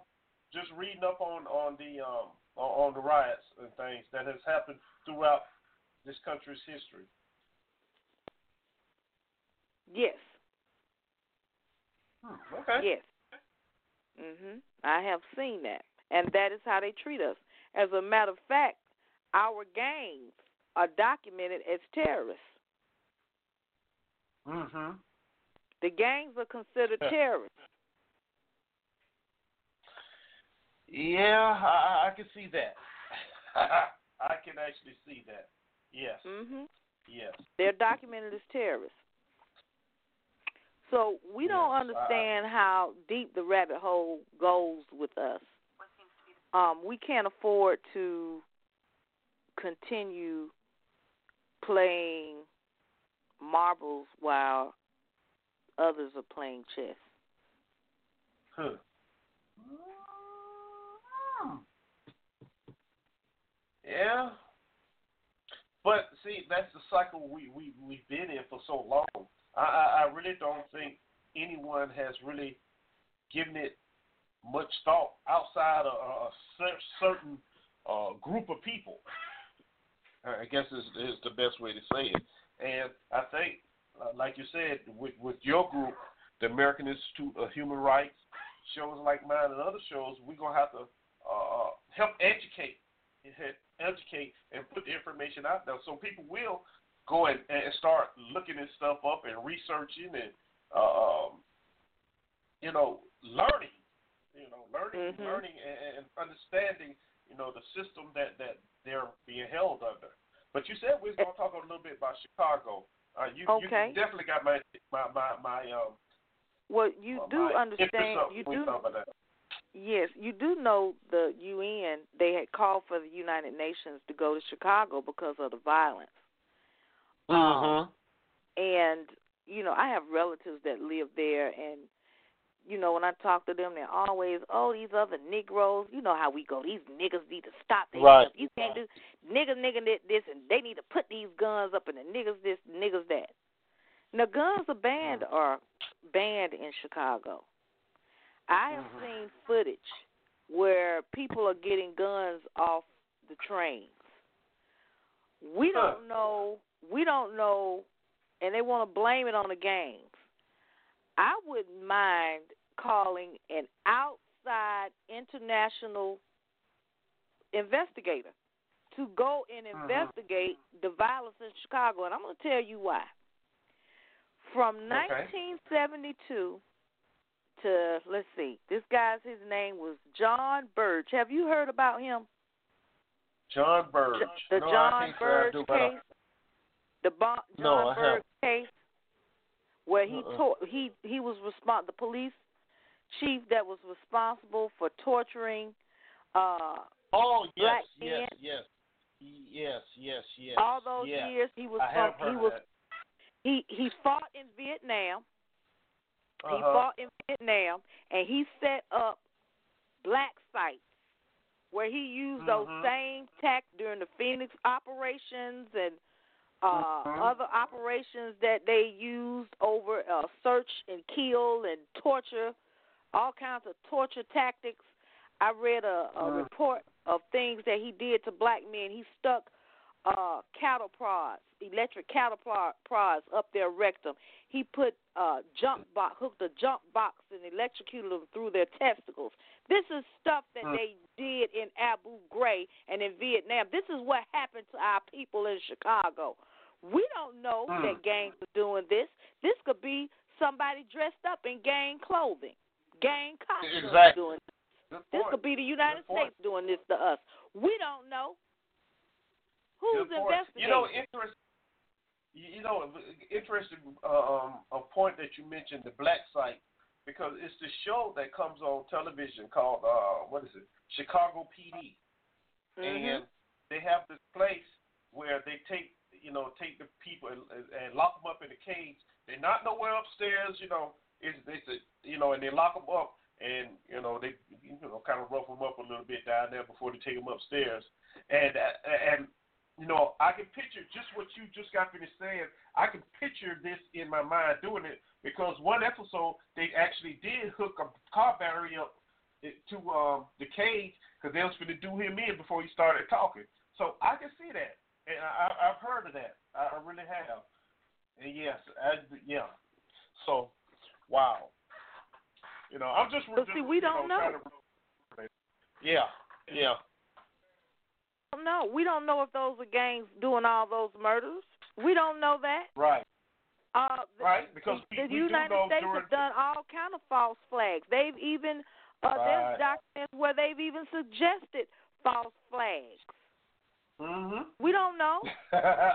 just reading up on on the um on, on the riots and things that has happened throughout this country's history. Yes. Okay. Yes. Mhm. I have seen that, and that is how they treat us. As a matter of fact, our gangs are documented as terrorists. Mm-hmm. The gangs are considered terrorists. Yeah, I, I can see that. I can actually see that. Yes. Mhm. Yes. They're documented as terrorists. So we don't understand how deep the rabbit hole goes with us. Um, we can't afford to continue playing marbles while others are playing chess. Huh. Yeah. But see, that's the cycle we we we've been in for so long. I I, I really don't think anyone has really given it much thought outside of a, a certain uh, group of people. I guess is is the best way to say it. And I think, uh, like you said, with with your group, the American Institute of Human Rights, shows like mine and other shows, we're gonna have to uh, help educate, educate, and put the information out there so people will go and, and start looking this stuff up and researching and uh, um, you know learning, you know learning, Mhm. learning and, and understanding you know the system that that they're being held under. But you said we are gonna talk a little bit about Chicago. Uh, you, Okay. you definitely got my my my, my um. Well, you uh, do understand. You do. Talk about that. Yes, you do know the UN. They had called for the United Nations to go to Chicago because of the violence. Mm-hmm. And you know, I have relatives that live there, and you know, when I talk to them, they're always, "Oh, these other Negroes. You know how we go. These niggas need to stop Right. stuff. You can't do niggas, nigga this, and they need to put these guns up, and the niggas this, niggas that." Now, guns are banned are banned in Chicago. I have seen footage where people are getting guns off the trains. We don't know. We don't know, and they want to blame it on the gangs. I wouldn't mind calling an outside international investigator to go and Mhm. investigate the violence in Chicago, and I'm going to tell you why. From Okay. 1972 to let's see, this guy's his name was Jon Burge. Have you heard about him? Jon Burge. The no, Jon Burge do, case. The bon- John I Burge case, where he Uh-uh. tor- he he was respon the police chief that was responsible for torturing uh Oh yes, black yes, men. yes, yes, yes, yes. all those yes. years he was I from he was that. he he fought in Vietnam. He Uh-huh. fought in Vietnam and he set up black sites where he used those Mhm. same tactics during the Phoenix operations and uh Mhm. other operations that they used over uh search and kill and torture all kinds of torture tactics i read a, a Mhm. report of things that he did to black men he stuck uh cattle prods electric cattle prod, prods up their rectum. He put uh jump box hooked a jump box and electrocuted them through their testicles. This is stuff that they did in abu ghraib and in vietnam. This is what happened to our people in chicago. We don't know Mm. that gangs are doing this. This could be somebody dressed up in gang clothing gang costumes Exactly. doing this. This could be the united states doing this to us. We don't know who's investigating You know, interest. You you know, interesting uh, um, a point that you mentioned, the black site. because it's the show that comes on television called uh what is it? Chicago PD. Mm-hmm. And they have this place where they take you know take the people and, and lock them up in a cage. They're not nowhere upstairs, you know. It's it's a, you know, and they lock them up and you know they you know kind of rough them up a little bit down there before they take them upstairs. And uh, and you know I can picture just what you just got finished saying. I can picture this in my mind doing it because one episode they actually did hook a car battery up to um, the cage because they was going to do him in before he started talking. So I can see that, and I, I've heard of that. I I really have. And yes, I, yeah. So, wow. You know, I'm just. But see, we don't know. know. to- yeah, yeah. Don't know. We don't know if those are gangs doing all those murders. We don't know that. Right. Uh, the, Right, because we- the we United States have done all kind of false flags. They've even uh, Right. there's documents where they've even suggested false flags. Mm-hmm. We don't know.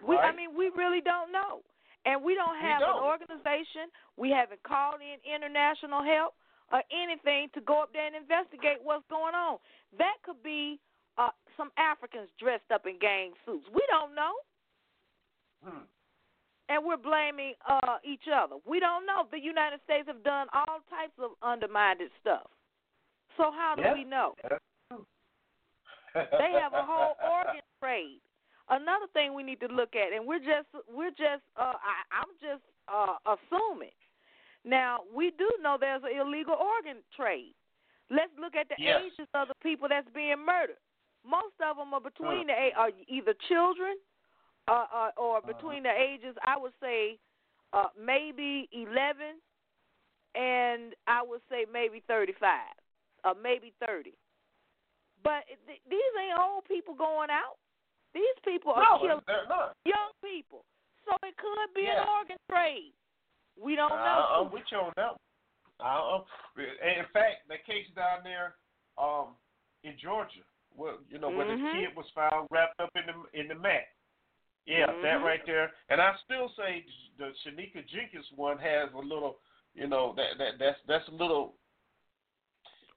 We, I mean, we really don't know, and we don't have an don't. organization. We haven't called in international help or anything to go up there and investigate what's going on. That could be uh, some Africans dressed up in gang suits. We don't know, Hmm. and we're blaming uh, each other. We don't know. The United States have done all types of undermined stuff. So how do Yeah. we know? They have a whole organ trade. Another thing we need to look at, and we're just we're just uh, I, I'm just uh, assuming. Now we do know there's an illegal organ trade. Let's look at the Yes. ages of the people that's being murdered. Most of them are between Uh. the are either children uh, uh, or Uh-huh. between the ages. I would say uh, maybe 11 and I would say maybe 35 or maybe 30. But th- these ain't old people going out. These people are No, killing they're not. young people. So it could be Yeah. an organ trade. We don't I, know. I'm with you on that. I, um, in fact, the case down there um, in Georgia, well, you know, where Mhm. the kid was found wrapped up in the in the mat. Yeah, that Mhm. right there. And I still say the Shanika Jenkins one has a little, you know, that that that's that's a little.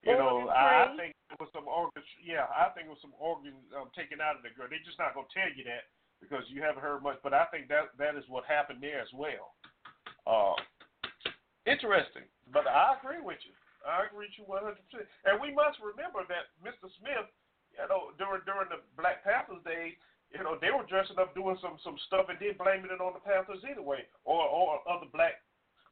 You know, I, I think it was some organ. Yeah, I think it was some organ um, taken out of the girl. They're just not gonna tell you that because you haven't heard much. But I think that that is what happened there as well. Uh, interesting, but I agree with you. I agree with you 100. percent And we must remember that Mr. Smith, you know, during during the Black Panthers days, you know, they were dressing up doing some some stuff and then blaming it on the Panthers anyway, or or other black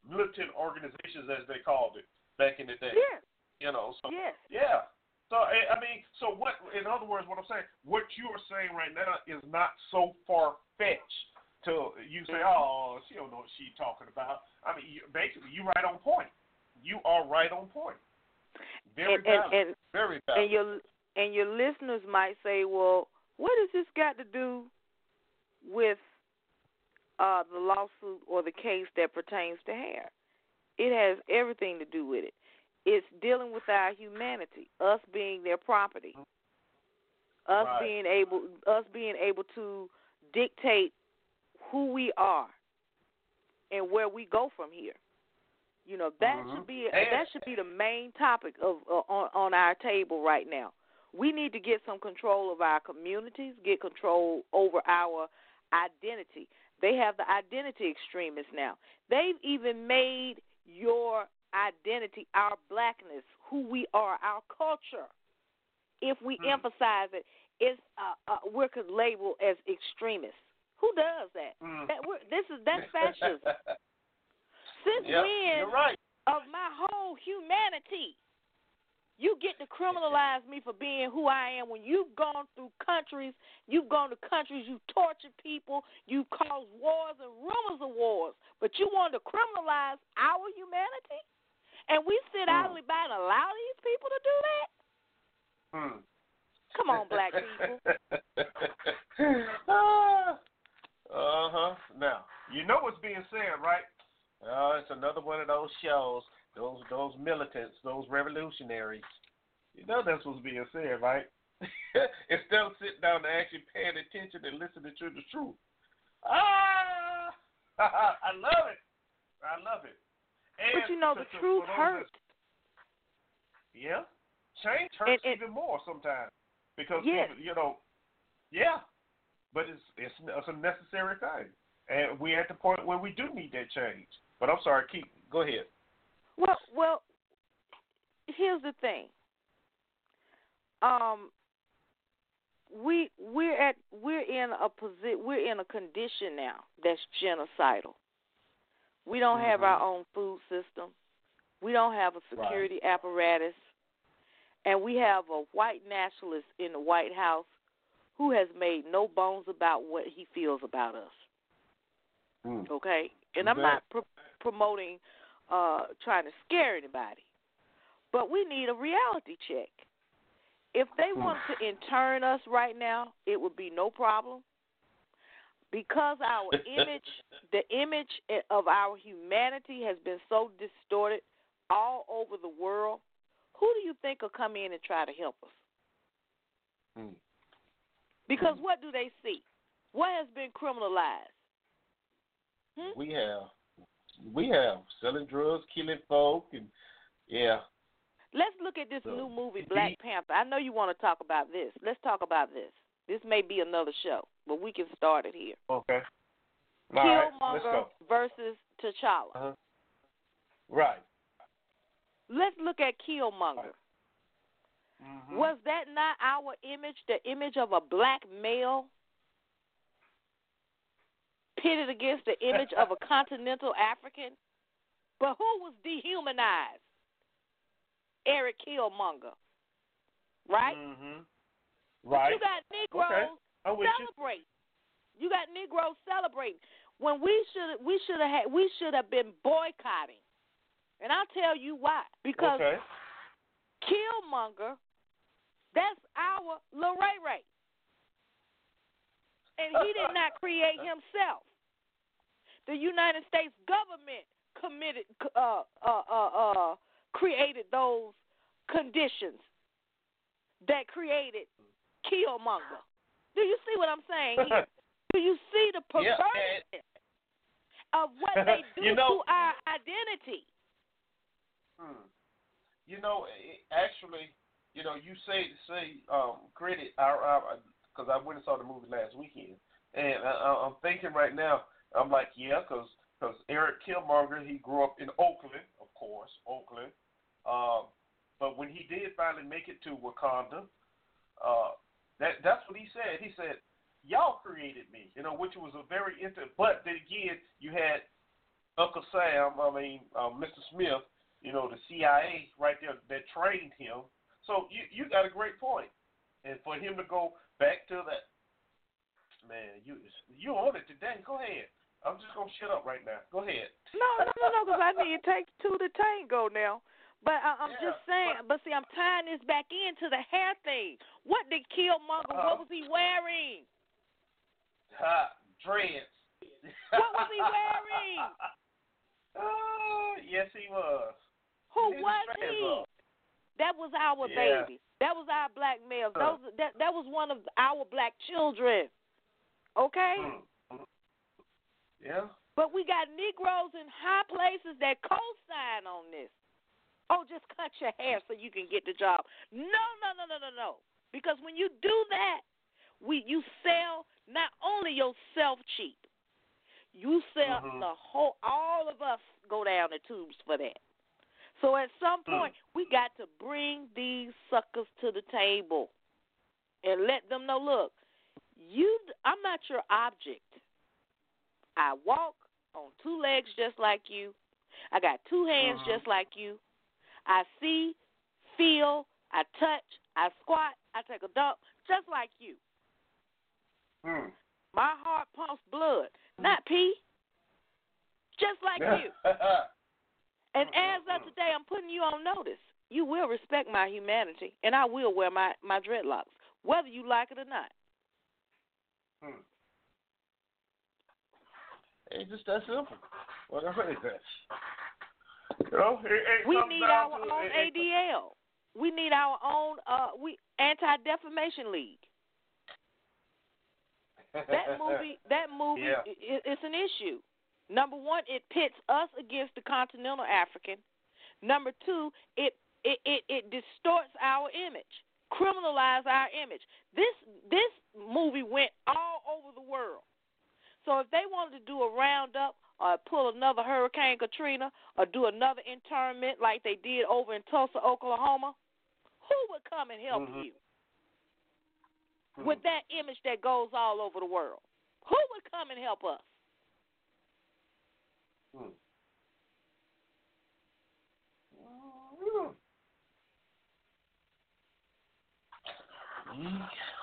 militant organizations as they called it back in the day. Yes. You know, so Yes. yeah. So I I mean, so what? In other words, what I'm saying, what you are saying right now is not so far fetched to you say, mm-hmm. oh, she don't know what she's talking about. I mean, you, basically, you right on point. You are right on point. Very and, and, valid. and, Very valid. and your and your listeners might say, well, what does this got to do with uh, the lawsuit or the case that pertains to hair? It has everything to do with it. It's dealing with our humanity, us being their property, us Right. being able, us being able to dictate who we are and where we go from here. You know that Mhm. should be And- that should be the main topic of uh, on on our table right now. We need to get some control of our communities, get control over our identity. They have the identity extremists now. They've even made your identity, our blackness, who we are, our culture. If we Hmm. emphasize it, it's uh, uh, we're could label as extremists. Who does that? Mm. That we're, this is that's fascism. Since Yep, when right. of my whole humanity, you get to criminalize me for being who I am when you've gone through countries, you've gone to countries, you've tortured people, you've caused wars and rumors of wars, but you want to criminalize our humanity? And we sit Hmm. idly by and allow these people to do that? Hmm. Come on, black people. uh huh. Now you know what's being said, right? Uh, it's another one of those shows. Those those militants, those revolutionaries. You know that's what's being said, right? Instead of sitting down and actually paying attention and listening to the truth. Ah, I love it. I love it. but you know the to- truth hurts. Yeah, change hurts And- and- even more sometimes because Yes. you know, yeah, but it's it's it's a necessary thing, and we're at the point where we do need that change. But I'm sorry, keep go ahead. Well, well, here's the thing. Um, we we're at we're in a posi- we're in a condition now that's genocidal. We don't have our own food system. We don't have a security apparatus, and we have a white nationalist in the White House who has made no bones about what he feels about us. Okay, and I'm not pro- promoting uh trying to scare anybody, but we need a reality check. If they want to intern us right now, it would be no problem. Because our image, the image of our humanity has been so distorted all over the world, who do you think will come in and try to help us? Hmm. Because what do they see? What has been criminalized? Hmm? We have we have selling drugs, killing folk, and yeah. Let's look at this new movie, Black Panther. I know you want to talk about this. Let's talk about this. This may be another show, but we can start it here. Okay. All right, Killmonger go. versus T'Challa. Uh-huh. Right. Let's look at Killmonger. Mm-hmm. Was that not our image, the image of a black male pitted against the image of a continental African? But who was dehumanized? Eric Killmonger. Right? Mm-hmm. But Right. you got Negroes I'm with you. celebrating. You. got Negroes celebrating when we should we should have had we should have been boycotting, and I'll tell you why. Because Okay. Killmonger, that's our Lil Ray Ray, and he did not create himself. The United States government committed uh uh uh uh created those conditions that created Killmonger. Do you see what I'm saying here? Do you see the Yeah, perversion of what they do You know- to our identity? Hmm. You know, actually, you know, you say say um, credit our because I went and saw the movie last weekend, and I, I'm thinking right now, I'm like, yeah, because because Eric Killmonger, he grew up in Oakland, of course, Oakland. Um, but when he did finally make it to Wakanda, uh, that that's what he said. He said, "Y'all created me," you know, which was a very interesting. But then again, you had Uncle Sam, I mean, um, Mr. Smith, you know, the CIA right there that trained him. So you you got a great point. point, and for him to go back to that, man, you you on it today. Go ahead. I'm just gonna shut up right now. Go ahead. No, no, no, no, because I need to take two to the tango now. But I, I'm just saying. But see, I'm tying this back into the hair thing. What did Killmonger? Uh-huh. What was he wearing? Ha, dreads. What was he wearing? Oh, yes, he was. Who His was he? up. That was our Yeah. baby. That was our black male. Huh. Those that that was one of our black children. Okay. Hmm. Yeah. But we got Negroes in high places that co-sign on this. Oh, just cut your hair so you can get the job. No, no, no, no, no, no. Because when you do that, we you sell not only yourself cheap, you sell Mhm. the whole. All of us go down the tubes for that. So at some Hmm. point, we got to bring these suckers to the table and let them know. Look, you. I'm not your object. I walk on two legs just like you. I got two hands Mhm. just like you. I see, feel, I touch, I squat, I take a dump just like you. Hmm. My heart pumps blood, not pee. Just like you. And as of today, I'm putting you on notice. You will respect my humanity, and I will wear my, my dreadlocks, whether you like it or not. Hmm. It's just that simple. It. You know, it, it We need our to- own it- it- ADL. We need our own uh we anti defamation league. That movie that movie Yeah. i i- it's an issue. Number one, it pits us against the continental African. Number two, it it, it, it distorts our image, criminalizes our image. This this movie went all over the world. So if they wanted to do a roundup or pull another Hurricane Katrina or do another internment like they did over in Tulsa, Oklahoma, who would come and help Mhm. you with that image that goes all over the world? Who would come and help us? Hmm.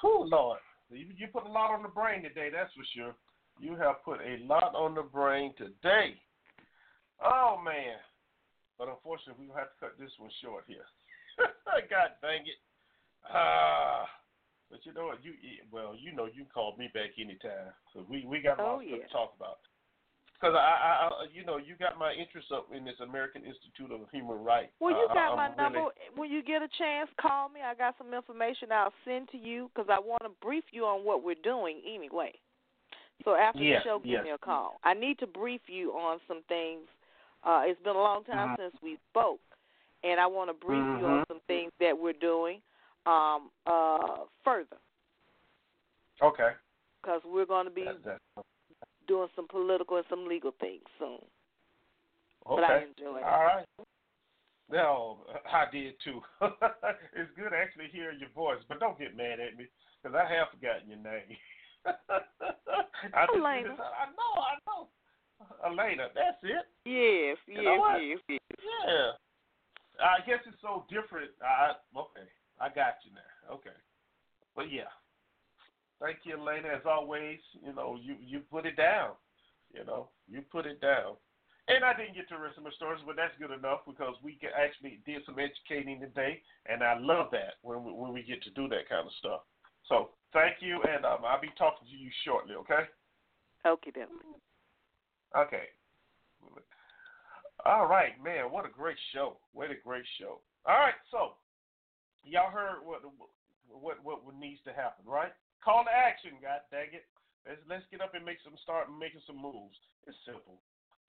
Oh Lord, you, you put a lot on the brain today. That's for sure. You have put a lot on the brain today. Oh man, but unfortunately, we have to cut this one short here. God dang it. Ah, but you know what? You well, you know, you can call me back anytime. So we we got a lot Oh, yeah. to talk about. Because I, I, I, you know, you got my interest up in this American Institute of Human Rights. Well, you got I'm my really- number. When you get a chance, call me. I got some information I'll send to you because I want to brief you on what we're doing anyway. So after Yes, the show, give yes. me a call. I need to brief you on some things. Uh, it's been a long time Mhm. since we spoke, and I want to brief you on Mhm. some things that we're doing um, uh, further Okay. because we're going to be That- that- doing some political and some legal things soon. okay. But I enjoy it. All right. Well, I did too. it's good actually hearing your voice, but don't get mad at me because I have forgotten your name. I just- Elena. I know, I know. Elena, that's it. Yes, You yes, know yes, yes. Yeah. I guess it's so different. I okay. I got you now. Okay. But yeah. Thank you, Elena. As always, you know, you you put it down. You know, you put it down. And I didn't get to rest of stories, but that's good enough because we actually did some educating today, and I love that when we, when we get to do that kind of stuff. So thank you, and um, I'll be talking to you shortly. Okay. Okay, then. Okay. All right, man. What a great show. What a great show. All right, so y'all heard what what what needs to happen, right? Call to action, God dang it. Let's let's get up and make some start making some moves. It's simple.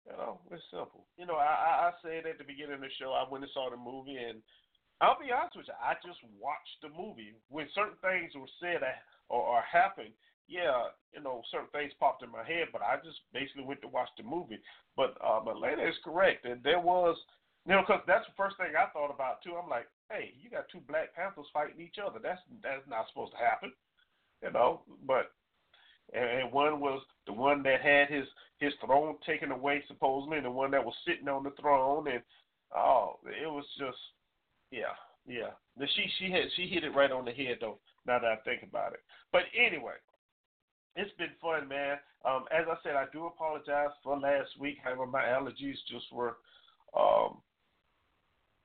You know, it's simple. You know, I I, I said at the beginning of the show I went and saw the movie and I'll be honest with you, I just watched the movie. When certain things were said or, or happened, yeah, you know, certain things popped in my head, but I just basically went to watch the movie. But um, Elena is correct, and there was, you know, because that's the first thing I thought about too. I'm like, hey, you got two Black Panthers fighting each other. That's that's not supposed to happen, you know. But and one was the one that had his his throne taken away supposedly, and the one that was sitting on the throne, and oh, it was just, yeah, yeah. The, she she had she hit it right on the head though. Now that I think about it, but anyway it's been fun, man. Um, as I said, I do apologize for last week. However, my allergies just were um,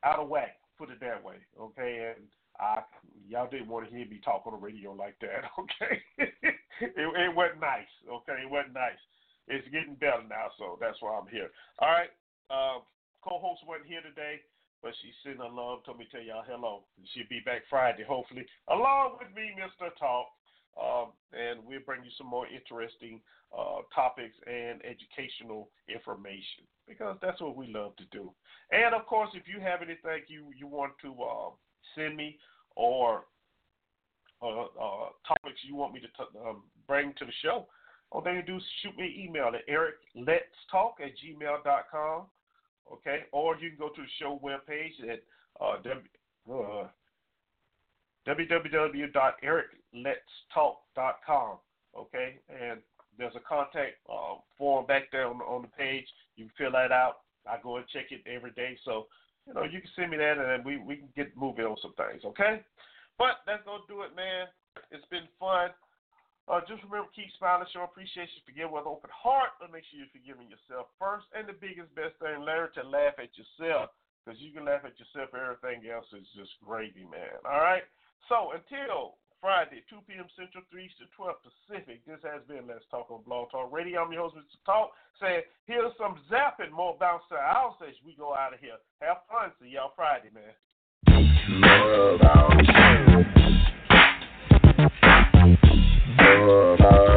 out of whack. Put it that way, okay? And I, y'all didn't want to hear me talk on the radio like that, okay? it, it wasn't nice, okay? It wasn't nice. It's getting better now, so that's why I'm here. All right. Uh, co-host wasn't here today, but she sent her love. Told me to tell y'all hello. She'll be back Friday, hopefully, along with me, Mr. Talk. Um, and we'll bring you some more interesting uh, topics and educational information because that's what we love to do. And of course, if you have anything you you want to uh, send me or uh, uh, topics you want me to t- um, bring to the show, all they do is shoot me an email at ericletstalk at gmail.com. Okay, or you can go to the show webpage at uh, w, uh, www.ericletstalk.com. Okay, and there's a contact uh, form back there on, on the page. You can fill that out. I go and check it every day, so you know you can send me that, and we we can get moving on some things. Okay, but that's gonna do it, man. It's been fun. Uh, just remember, keep smiling, show appreciation, forgive with an open heart, but make sure you're forgiving yourself first. And the biggest, best thing, learn to laugh at yourself, because you can laugh at yourself, everything else is just gravy, man. All right? So until Friday, 2 p.m. Central, 3 to 12 Pacific, this has been Let's Talk on Blog Talk Radio. I'm your host, Mr. Talk, saying here's some zapping, more bounce to our as we go out of here. Have fun. See y'all Friday, man. club.